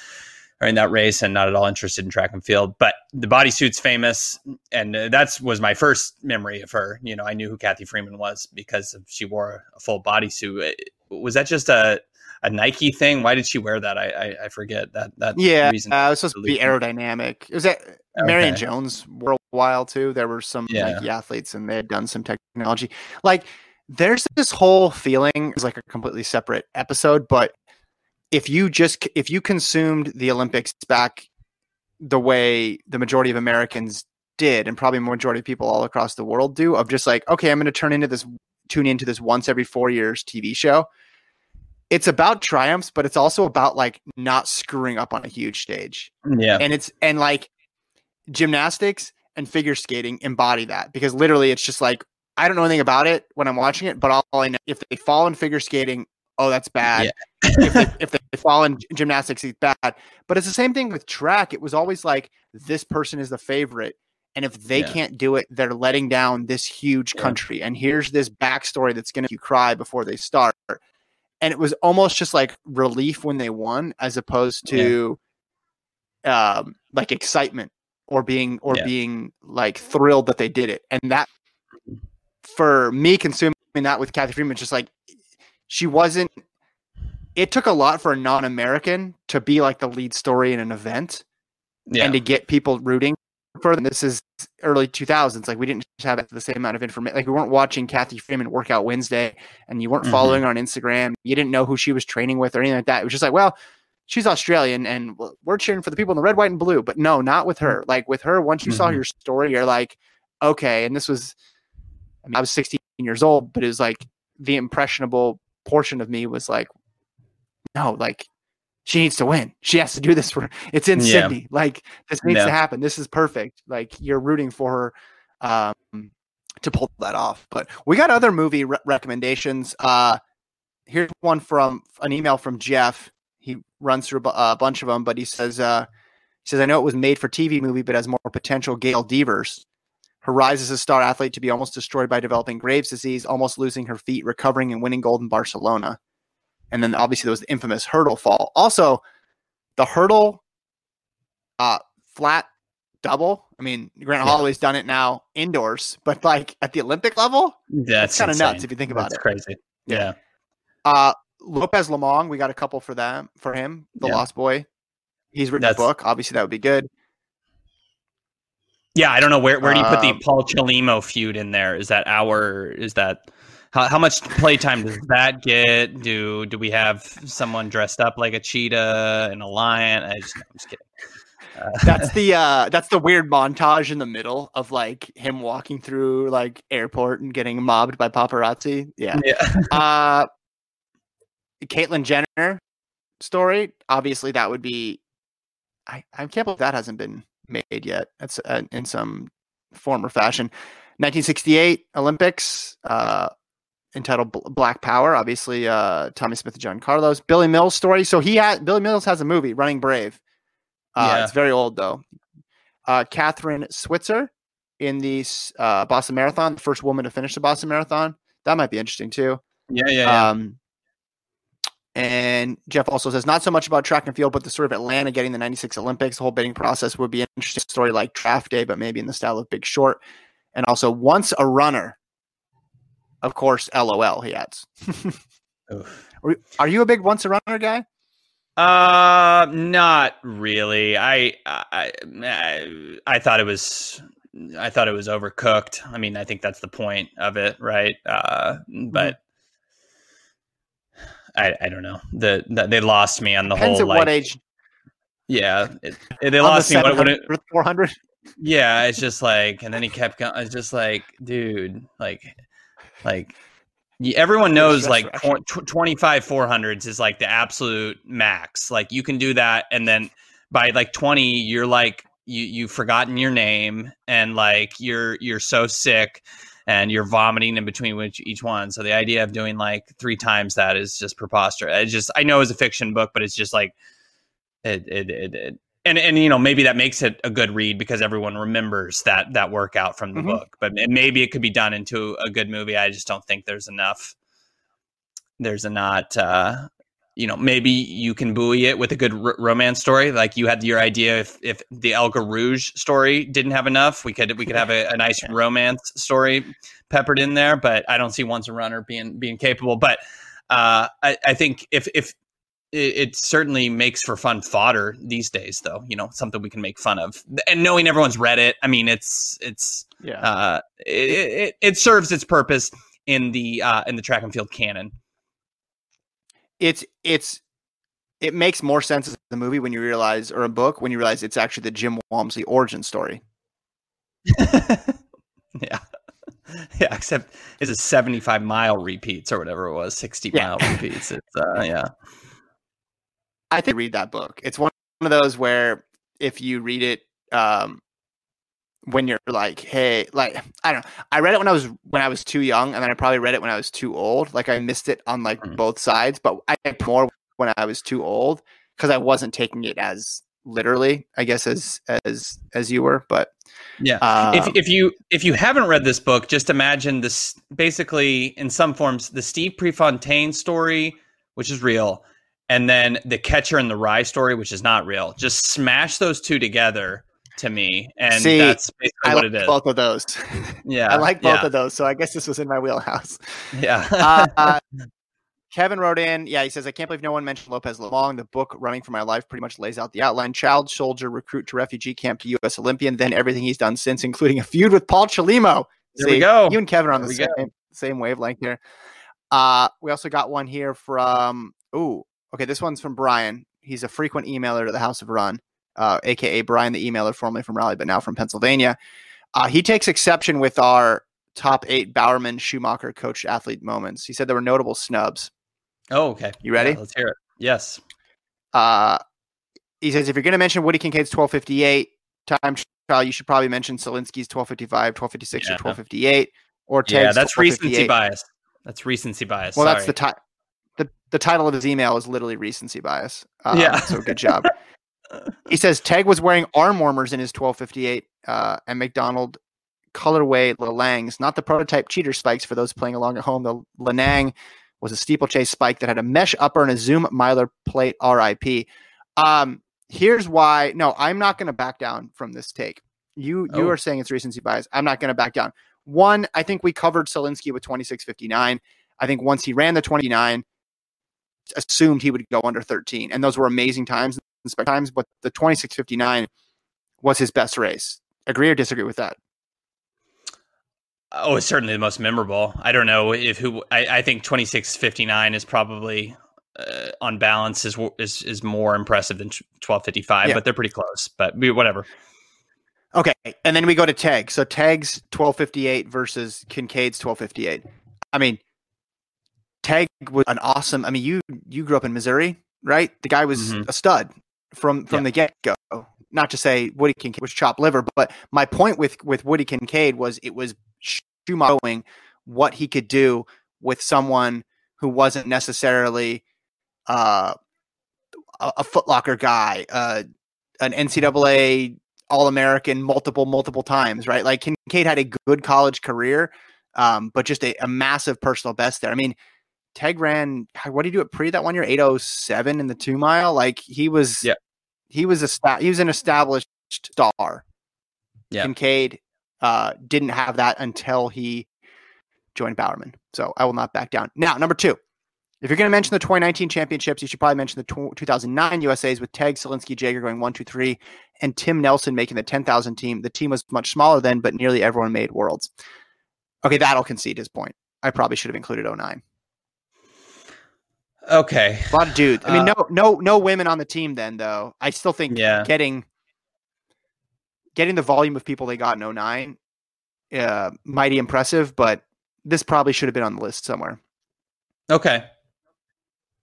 during that race and not at all interested in track and field. But the bodysuit's famous, and uh, that's was my first memory of her. You know, I knew who Cathy Freeman was because she wore a full bodysuit. Was that just a a Nike thing? Why did she wear that? I I, I forget that that yeah. Reason uh, it was supposed to be aerodynamic. It was that okay. Marion Jones wore a while too. There were some yeah. Nike athletes and they had done some technology. Like there's this whole feeling it's like a completely separate episode, but if you just if you consumed the Olympics back the way the majority of Americans did, and probably majority of people all across the world do, of just like, okay, I'm going to turn into this, tune into this once every four years TV show it's about triumphs, but it's also about like not screwing up on a huge stage. Mm, yeah. And it's and like gymnastics and figure skating embody that because literally it's just like I don't know anything about it when I'm watching it, but all, I know if they fall in figure skating, oh that's bad. Yeah. if, they, if they fall in gymnastics, it's bad. But it's the same thing with track. It was always like this person is the favorite. And if they yeah. can't do it, they're letting down this huge yeah. country. And here's this backstory that's going to make you cry before they start and it was almost just like relief when they won as opposed to yeah. um, like excitement or being or yeah. being like thrilled that they did it and that for me consuming that with cathy Freeman just like she wasn't it took a lot for a non-American to be like the lead story in an event yeah. and to get people rooting further. This is early 2000s. Like we didn't have the same amount of information. Like we weren't watching cathy Freeman workout Wednesday, and you weren't mm-hmm. following her on Instagram. You didn't know who she was training with or anything like that. It was just like, well, she's Australian, and we're cheering for the people in the red, white, and blue. But no, not with her. Like with her, once you mm-hmm. saw your story, you're like, okay. And this was, I, mean, I was 16 years old, but it was like the impressionable portion of me was like, no, like she needs to win. She has to do this for it's in yeah. Sydney. Like this needs yeah. to happen. This is perfect. Like you're rooting for her. um, to pull that off. But we got other movie re- recommendations. Uh, here's one from an email from Jeff. He runs through a, a bunch of them, but he says, uh, he says, I know it was made for TV movie, but has more potential. Gail Devers, her rise as a star athlete to be almost destroyed by developing Graves' disease, almost losing her feet, recovering and winning gold in Barcelona. And then obviously there was the infamous hurdle fall. Also, the hurdle uh, flat double. I mean, Grant Yeah. Holloway's done it now indoors, but like at the Olympic level, That's kinda nuts if you think about That's it. crazy. Yeah. uh, Lopez Lomong, we got a couple for them for him, the Yeah. Lost Boy. He's written That's- a book. Obviously, that would be good. Yeah, I don't know where where do you put the Um, Paul Chelimo feud in there? Is that our is that how, how much playtime does that get? Do do we have someone dressed up like a cheetah and a lion? I just, I'm just kidding. Uh, That's the uh, that's the weird montage in the middle of like him walking through like airport and getting mobbed by paparazzi. Yeah. yeah. Uh, Caitlyn Jenner story. Obviously, that would be. I I can't believe that hasn't been made yet. That's uh, in some form or fashion. 1968 Olympics. Uh, entitled Black Power. Obviously, uh, Tommy Smith and John Carlos. Billy Mills story. So he had Billy Mills has a movie, Running Brave. Uh, Yeah. It's very old though. Uh, Kathrine Switzer in the uh, Boston Marathon, the first woman to finish the Boston Marathon. That might be interesting too. Yeah, yeah, yeah. Um, and Jeff also says not so much about track and field, but the sort of Atlanta getting the '96 Olympics. The whole bidding process would be an interesting story, like Draft Day, but maybe in the style of Big Short. And also, once a runner, of course, LOL. He adds. Are- Are you a big once a runner guy? Uh, not really. I, I, I, I thought it was, I thought it was overcooked. I mean, I think that's the point of it, right? Uh, but I, I don't know. The, the they lost me on the Depends whole at like, what age. yeah, it, it- they On the lost me. What, what it, 700, 400. yeah, it's just like, and then he kept going. It's just like, dude, like, like. Everyone knows like tw- 25 400s is like the absolute max. Like you can do that and then by like 20 you're like you you've forgotten your name and like you're you're so sick and you're vomiting in between which each one. So the idea of doing like three times that is just preposterous. It's just I know it's a fiction book, but it's just like it it it, it and and you know maybe that makes it a good read because everyone remembers that that workout from the Mhm. book. But maybe it could be done into a good movie. I just don't think there's enough. There's a not. Uh, you know, maybe you can buoy it with a good r- romance story. Like you had your idea if if the Elga Rouge story didn't have enough, we could we could have a, a nice Yeah. romance story peppered in there. But I don't see Once a Runner being being capable. But uh, I, I think if if it, it certainly makes for fun fodder these days, though. You know, something we can make fun of, and knowing everyone's read it, I mean, it's it's Yeah. uh, it, it it serves its purpose in the uh, in the track and field canon. it's it's it makes more sense as a movie when you realize or a book when you realize it's actually the Jim Walmsley origin story. yeah. Yeah, except it's a 75 mile repeats or whatever it was, 60 Yeah. mile repeats. It's uh yeah. I think read that book. It's one of those where if you read it um when you're like, hey, like I don't know. I read it when I was when I was too young and then I probably read it when I was too old. Like I missed it on like Mhm. both sides, but I more when I was too old because I wasn't taking it as literally, I guess as as as you were, but Yeah. um, if if you if you haven't read this book, just imagine this basically in some forms the Steve Prefontaine story, which is real, and then the Catcher in the Rye story, which is not real. Just smash those two together to me, and See, that's basically I what like it is. both of those. Yeah, I like both yeah, of those, so I guess this was in my wheelhouse. Yeah, Uh, uh, Kevin wrote in, yeah, he says, I can't believe no one mentioned Lopez Lomong. The book, Running for My Life, pretty much lays out the outline. Child soldier, recruit to refugee camp to U.S. Olympian, then everything he's done since, including a feud with Paul Chelimo. There we go. You and Kevin are on There the same, same wavelength here. Uh, we also got one here from, ooh, okay, this one's from Brian. He's a frequent emailer to the House of Run, uh, aka Brian, the emailer, formerly from Raleigh, but now from Pennsylvania. Uh, he takes exception with our top eight Bowerman Schumacher coached athlete moments. He said there were notable snubs. oh, okay. You ready? Yeah, let's hear it. Yes. Uh, he says if you're going to mention Woody Kincaid's 1258 time trial, you should probably mention Solinsky's 1255, 1256, Yeah. or 1258, or Teg's yeah, that's recency bias. That's recency bias. Well, that's the ti- the title of his email is literally recency bias. Um, Yeah. So good job. he says Teg was wearing arm warmers in his 1258 uh, and McDonald colorway Lelangs, not the prototype cheater spikes for those playing along at home. The Lanang was a steeplechase spike that had a mesh upper and a zoom miler plate RIP. Um, here's why. No, I'm not going to back down from this take. You you Oh. are saying it's recency bias. I'm not going to back down. One, I think we covered Solinsky with 2659. I think once he ran the 29, assumed he would go under 13, and those were amazing times and spec times. But the 2659 was his best race. Agree or disagree with that? Oh, it's certainly the most memorable. I don't know if who. I, I think twenty six fifty nine is probably uh, on balance is is is more impressive than twelve fifty five, Yeah. but they're pretty close. But we, whatever. Okay, and then we go to Teg. So Teg's 1258 versus Kincaid's 1258. I mean, Teg was an awesome. I mean, you you grew up in Missouri, right? The guy was Mhm. a stud from from Yeah. the get go. Not to say Woody Kincaid was chopped liver, but my point with with Woody Kincaid was it was showing what he could do with someone who wasn't necessarily uh, a, a Footlocker guy, uh, an NCAA All American multiple multiple times, right? Like Kincaid had a good college career, um, but just a, a massive personal best there. I mean, Teg ran what did he do at pre that one year? Eight oh seven in the two mile. Like he was, Yeah. he was a sta- he was an established star. Yeah. Kincaid uh, didn't have that until he joined Bowerman. So I will not back down. Now, number two, if you're going to mention the 2019 championships, you should probably mention the 2009 USA's with Teg, Solinsky, Jager going one, two, three, and Tim Nelson making the 10,000 team. The team was much smaller then, but nearly everyone made worlds. Okay, that'll concede his point. I probably should have included 09. Okay. A lot of dudes. I mean, Uh, no, no, no women on the team then, though. I still think Yeah. getting getting the volume of people they got in 09, uh, mighty impressive. But this probably should have been on the list somewhere. Okay.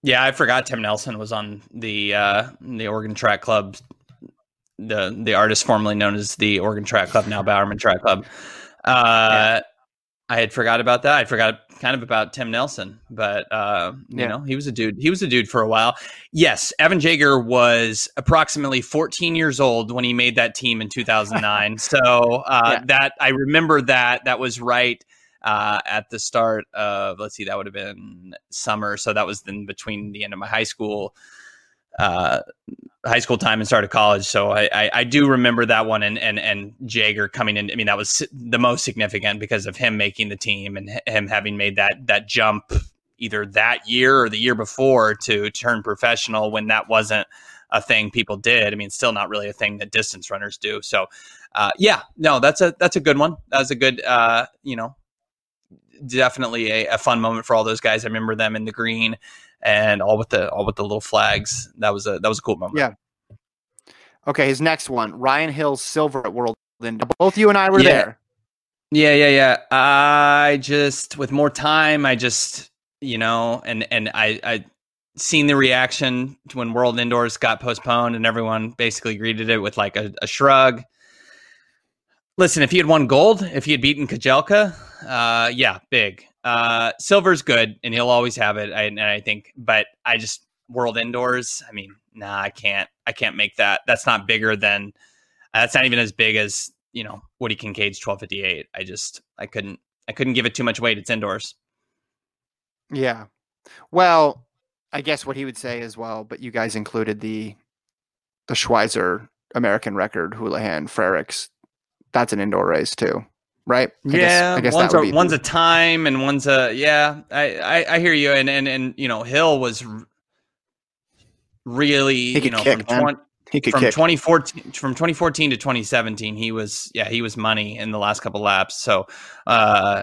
Yeah, I forgot Tim Nelson was on the uh, the Oregon Track Club, the the artist formerly known as the Oregon Track Club, now Bowerman Track Club. Uh, I had forgot about that. I forgot kind of about Tim Nelson, but uh, you Yeah. know he was a dude. He was a dude for a while. Yes, Evan Jager was approximately 14 years old when he made that team in 2009. so uh, Yeah. that I remember that that was right uh, at the start of let's see that would have been summer so that was then between the end of my high school uh, high school time and started college. So I, I, I do remember that one and, and and Jager coming in. I mean that was the most significant because of him making the team and him having made that that jump either that year or the year before to turn professional when that wasn't a thing people did. I mean still not really a thing that distance runners do. So uh, yeah no that's a that's a good one. That was a good uh, you know definitely a, a fun moment for all those guys. I remember them in the green and all with the all with the little flags. That was a that was a cool moment. Yeah. Okay, his next one, Ryan Hill's silver at World. Then both you and I were Yeah. there. Yeah, yeah, yeah. I just with more time, I just you know, and and I I seen the reaction to when World Indoors got postponed, and everyone basically greeted it with like a, a shrug. Listen, if he had won gold, if he had beaten Kejelcha, uh, yeah, big. Uh, silver's good, and he'll always have it. I, and I think, but I just World Indoors. I mean, nah, I can't. I can't make that. That's not bigger than. That's not even as big as you know Woody Kincaid's twelve fifty eight. I just I couldn't I couldn't give it too much weight. It's indoors. Yeah. Well, I guess what he would say as well, but you guys included the the Schweizer American record Houlihan Frerichs. That's an indoor race too, right? I guess- yeah, I guess one's a, one's a time and one's a yeah. I, I I hear you, and and and you know Hill was really you know kick, from 20, he could from kick. 2014 from 2014 to 2017 he was yeah he was money in the last couple laps so uh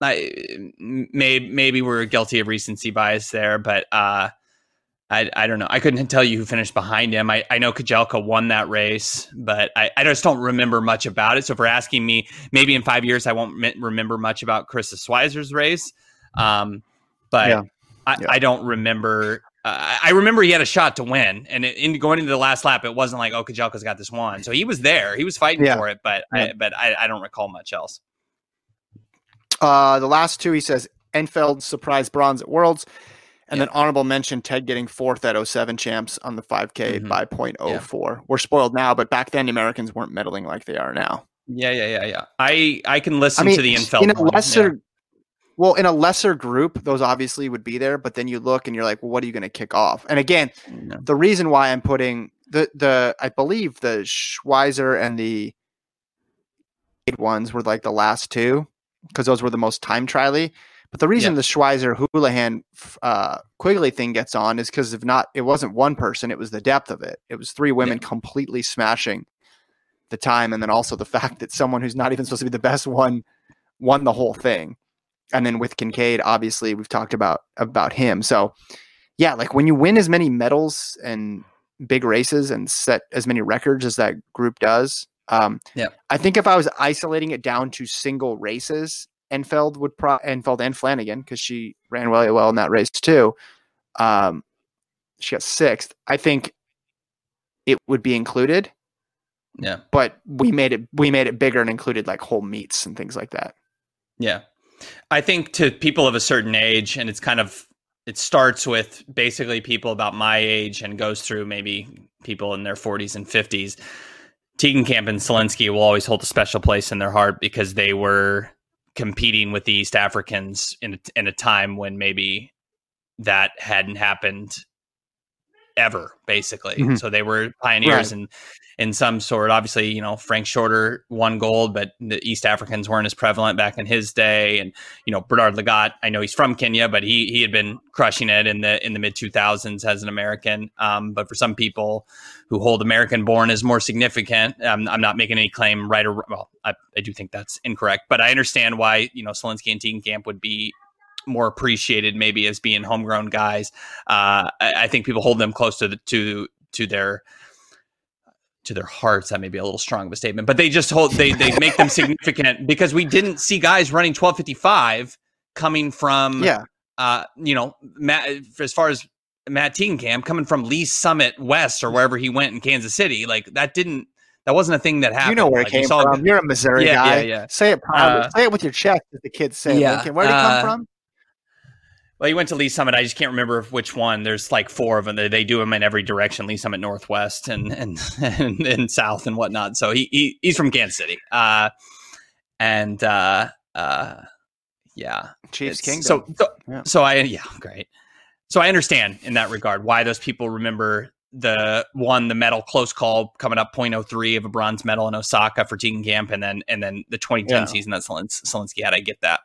I maybe maybe we're guilty of recency bias there but uh I, I don't know. I couldn't tell you who finished behind him. I, I know Kejelcha won that race, but I, I just don't remember much about it. So if you're asking me, maybe in five years I won't me- remember much about Karissa Schweizer's race. Um, but Yeah. I, Yeah. I don't remember uh, I remember he had a shot to win, and it, in going into the last lap, it wasn't like, "Oh, Kejelcha's got this one." So he was there, he was fighting Yeah. for it, but. I, but I, I don't recall much else. Uh, the last two, he says, Infeld surprise bronze at Worlds. And Yeah. then honorable mention, Ted getting fourth at 07 champs on the 5K Mhm. by .04. We're spoiled now, but back then the Americans weren't meddling like they are now. Yeah, yeah, yeah, yeah. I I can listen I mean, to the Infeld in a one, lesser, yeah. well, in a lesser group, those obviously would be there. But then you look and you're like, well, what are you going to kick off? And again, Yeah. the reason why I'm putting the the I believe the Schweizer and the ones were like the last two because those were the most time trially. But the reason Yeah. the Schweizer Houlihan uh, Quigley thing gets on is because if not, it wasn't one person; it was the depth of it. It was three women completely smashing the time, and then also the fact that someone who's not even supposed to be the best one won the whole thing. And then with Kincaid, obviously, we've talked about about him. So, yeah, like when you win as many medals and big races and set as many records as that group does, um, Yeah. I think if I was isolating it down to single races, Infeld would pro Infeld and Flanagan because she ran really well in that race too. Um, she got sixth. I think it would be included, Yeah. but we made it we made it bigger and included like whole meats and things like that. Yeah. I think to people of a certain age, and it's kind of, it starts with basically people about my age and goes through maybe people in their 40s and 50s. Tegenkamp and Solinsky will always hold a special place in their heart because they were competing with the East Africans in a, in a time when maybe that hadn't happened ever basically Mhm. so they were pioneers Right. in in some sort obviously you know frank shorter won gold but the east africans weren't as prevalent back in his day and you know bernard lagat i know he's from kenya but he he had been crushing it in the in the mid 2000s as an american um, but for some people who hold american born is more significant um, i'm not making any claim right or well I, I do think that's incorrect but i understand why you know Solinsky and Tegenkamp would be more appreciated maybe as being homegrown guys uh, I, I think people hold them close to the to to their to their hearts. That may be a little strong of a statement, but they just hold they they make them significant because we didn't see guys running twelve fifty five coming from Yeah, uh you know Matt as far as Matt Tegenkamp coming from Lee Summit West or wherever he went in Kansas City like that didn't that wasn't a thing that happened. you know where it Like, we came from. You're a Missouri Yeah, guy. yeah, yeah. Say it proudly. Uh, Say it with your chest, as the kids say. yeah, Lincoln. Where did he uh, come from? Well, he went to Lee Summit. I just can't remember which one. There's like four of them. They, they do them in every direction. Lee Summit Northwest and and and, and South and whatnot. So he, he he's from Kansas City. Uh, and uh, uh, yeah, Chiefs Kingdom. So so, Yeah. so I yeah great. So I understand in that regard why those people remember the one the medal close call coming up 0.03 of a bronze medal in Osaka for Tegenkamp and then and then the 2010 Yeah. season that Solinsky had. I get that.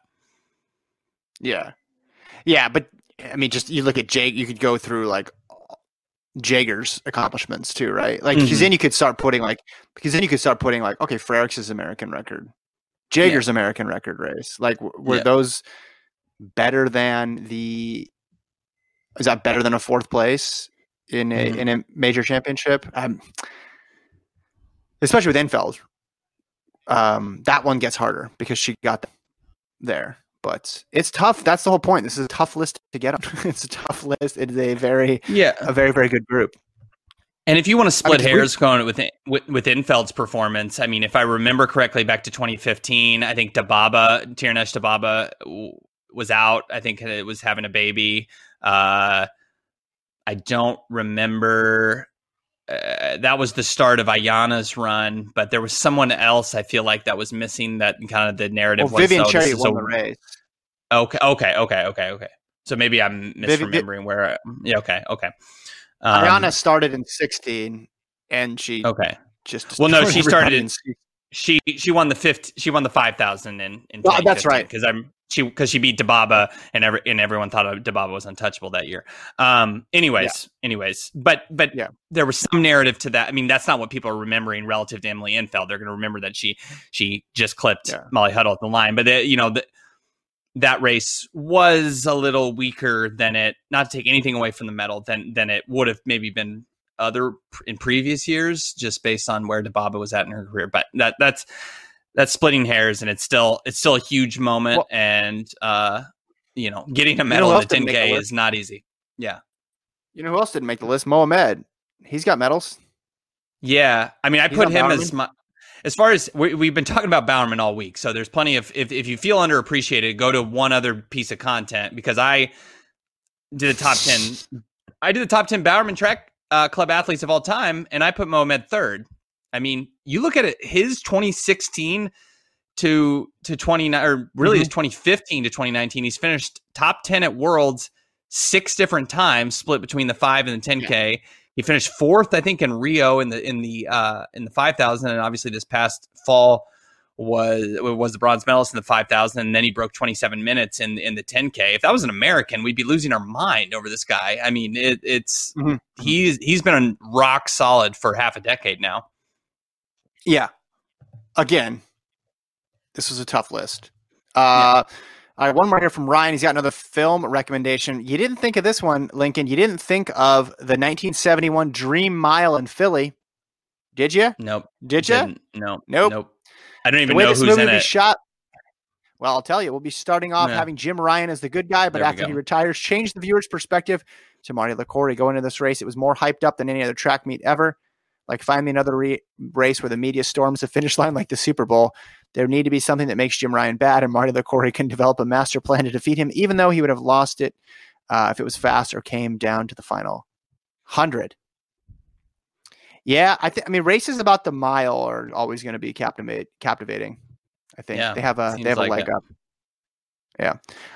Yeah. Yeah, but I mean, just you look at Jake, you could go through like Jager's accomplishments too, right? Like, because Mhm. then you could start putting like, because then you could start putting like, okay, Frerichs' American record, Jager's American record race. Like, w- were Yeah. those better than the? Is that better than a fourth place in a Mhm. in a major championship? Um, especially with Infeld. Um, that one gets harder because she got there but it's tough. That's the whole point. This is a tough list to get on. it's a tough list. It is a very, Yeah, a very, very good group. And if you want to split I mean, hairs going with, with with Infeld's performance, I mean, if I remember correctly, back to 2015, I think Dibaba, Tirunesh Dibaba was out. I think it was having a baby. Uh, I don't remember. Uh, that was the start of Ayana's run, but there was someone else I feel like that was missing. That kind of the narrative Well, was Vivian this Cherry won a- the race. Okay, okay, okay, okay, okay. So maybe I'm misremembering where. Yeah, okay, okay. Um, Ayana started in 16 and she Okay. just. Well, no, she started in- in she she won the fifth she won the five thousand in in Oh, that's right. because I'm she because she beat Dibaba and every and everyone thought Dibaba was untouchable that year. Um. Anyways, anyways, but but Yeah. there was some narrative to that. I mean, that's not what people are remembering relative to Emily Infeld. They're going to remember that she she just clipped Yeah. Molly Huddle at the line, but the, you know the, that race was a little weaker than it. Not to take anything away from the medal, than than it would have maybe been other in previous years, just based on where Dibaba was at in her career. But that that's that's splitting hairs, and it's still it's still a huge moment, Well- and uh, you know, getting a medal in the 10k is not easy. Yeah, You know who else didn't make the list? Mohamed. He's got medals. Yeah, I mean, I He's put him Bowerman? as my. As far as we, we've been talking about Bowerman all week, so there's plenty of if if you feel underappreciated, go to one other piece of content because I did the top ten. I did the top ten Bowerman track uh, club athletes of all time, and I put Mohamed third. I mean, you look at it, his 2016 to to 29, or really his 2015 to 2019, he's finished top 10 at Worlds six different times, split between the five and the 10k. He finished fourth, I think, in Rio in the in the uh, in the 5,000, and obviously this past fall was was the bronze medalist in the 5,000, and then he broke 27 minutes in in the 10k. If that was an American, we'd be losing our mind over this guy. I mean, it, it's Mhm. he's he's been rock solid for half a decade now. Yeah. Again, this was a tough list. Uh, All right, one more here from Ryan. He's got another film recommendation. You didn't think of this one, Lincoln. You didn't think of the 1971 Dream Mile in Philly, did you? Nope. Did you? Didn't. No. Nope. Nope. I don't even The way know this who's movie in be it. shot. Well, I'll tell you, we'll be starting off Yeah. having Jim Ryun as the good guy, but after he retires, change the viewer's perspective to Marty Liquori going into this race. It was more hyped up than any other track meet ever. Like, find me another re- race where the media storms the finish line like the Super Bowl. There need to be something that makes Jim Ryun bad, and Marty Liquori can develop a master plan to defeat him, even though he would have lost it uh, if it was fast or came down to the final hundred. Yeah, I think. I mean, races about the mile are always going to be captivate captivating. I think Yeah, they have a they have like a leg it. up. Yeah.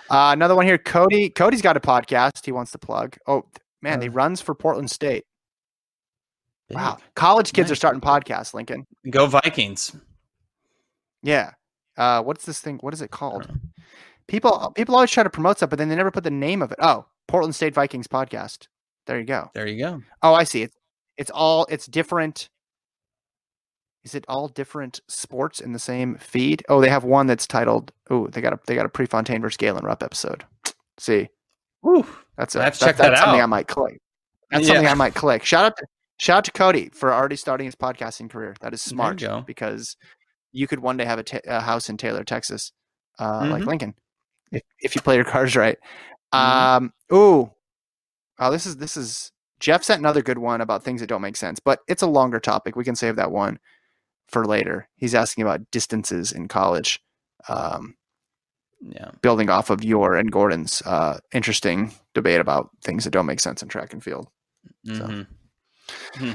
Uh, another one here. Cody. Cody's got a podcast. He wants to plug. Oh man, he Uh. runs for Portland State. Wow, college kids are starting podcasts. Lincoln. Go Vikings. Yeah. Uh, what's this thing? What is it called? People people always try to promote stuff, but then they never put the name of it. Oh, Portland State Vikings podcast. There you go. There you go. Oh, I see. It's it's all it's different. Is it all different sports in the same feed? Oh, they have one that's titled. Oh, they got a they got a Prefontaine versus Galen Rupp episode. See, Woo. that's I a, have to that- check that that's something out. I might click. That's Yeah. something I might click. Shout out to shout out to Cody for already starting his podcasting career. That is you smart go. because you could one day have a, ta- a house in Taylor, Texas, uh, like Mhm. Lincoln, if if you play your cards right. Mhm. Um. Ooh. Oh, this is this is Jeff sent another good one about things that don't make sense, but it's a longer topic. We can save that one for later. He's asking about distances in college, um, Yeah. building off of your and Gordon's uh, interesting debate about things that don't make sense in track and field. Hmm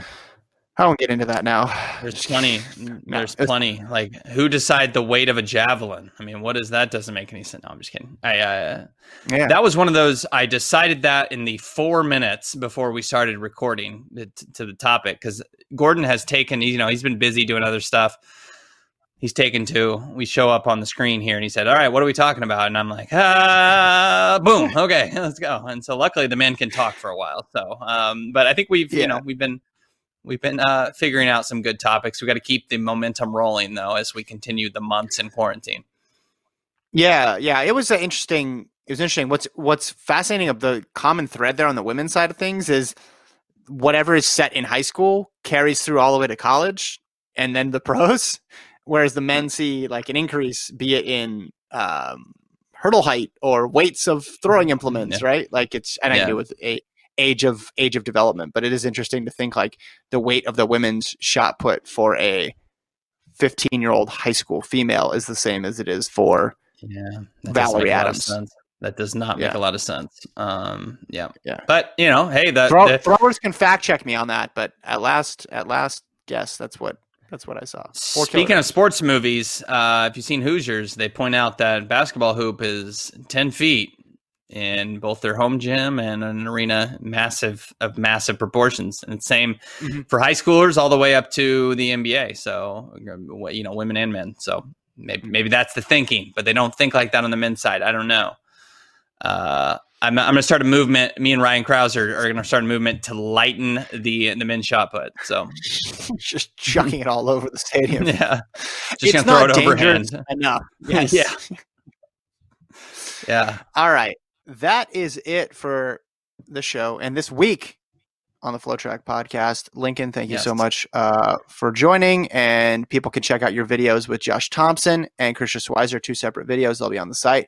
I won't get into that now. There's plenty. There's it's- plenty. Like who decide the weight of a javelin? I mean, what is that? Doesn't make any sense. No, I'm just kidding. I uh, Yeah. that was one of those. I decided that in the four minutes before we started recording to, to the topic because Gordon has taken. You know, he's been busy doing other stuff. He's taken to. We show up on the screen here, and he said, "All right, what are we talking about?" And I'm like, "Ah, boom, okay, let's go." And so, luckily, the man can talk for a while. So, um, but I think we've, Yeah. you know, we've been we've been uh, figuring out some good topics. We got to keep the momentum rolling though as we continue the months in quarantine. Yeah, yeah, it was uh, interesting. It was interesting. What's what's fascinating of the common thread there on the women's side of things is whatever is set in high school carries through all the way to college and then the pros, whereas the men see like an increase, be it in um, hurdle height or weights of throwing implements, right? Like it's and I do with a age of age of development, but it is interesting to think like the weight of the women's shot put for a 15 year old high school female is the same as it is for Yeah, Valerie make a lot of Adams. That does not make Yeah. a lot of sense. Um, yeah, Yeah. But you know, hey, the, Throw, the throwers can fact check me on that, but at last, at last, guess that's what that's what I saw. Four Speaking killers. of sports movies, uh, if you've seen Hoosiers, they point out that basketball hoop is ten feet in both their home gym and an arena, massive of massive proportions, and same Mhm. for high schoolers all the way up to the NBA. So you know, women and men. So maybe maybe that's the thinking, but they don't think like that on the men's side. I don't know. Uh, I'm, I'm going to start a movement. Me and Ryan Crouser are are going to start a movement to lighten the the men's shot put. So just chucking it all over the stadium. yeah, just gonna throw it overhand. enough. Yes. Yeah. Yeah. All right, that is it for the show and this week on the FloTrack podcast. Lincoln, thank you so much uh, for joining, and people can check out your videos with Josh Thompson and Karissa Schweizer, two separate videos. They'll be on the site.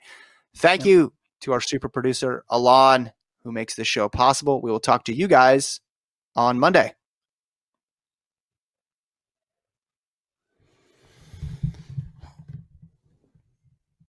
Thank Yep. you to our super producer Alon, who makes this show possible. We will talk to you guys on Monday.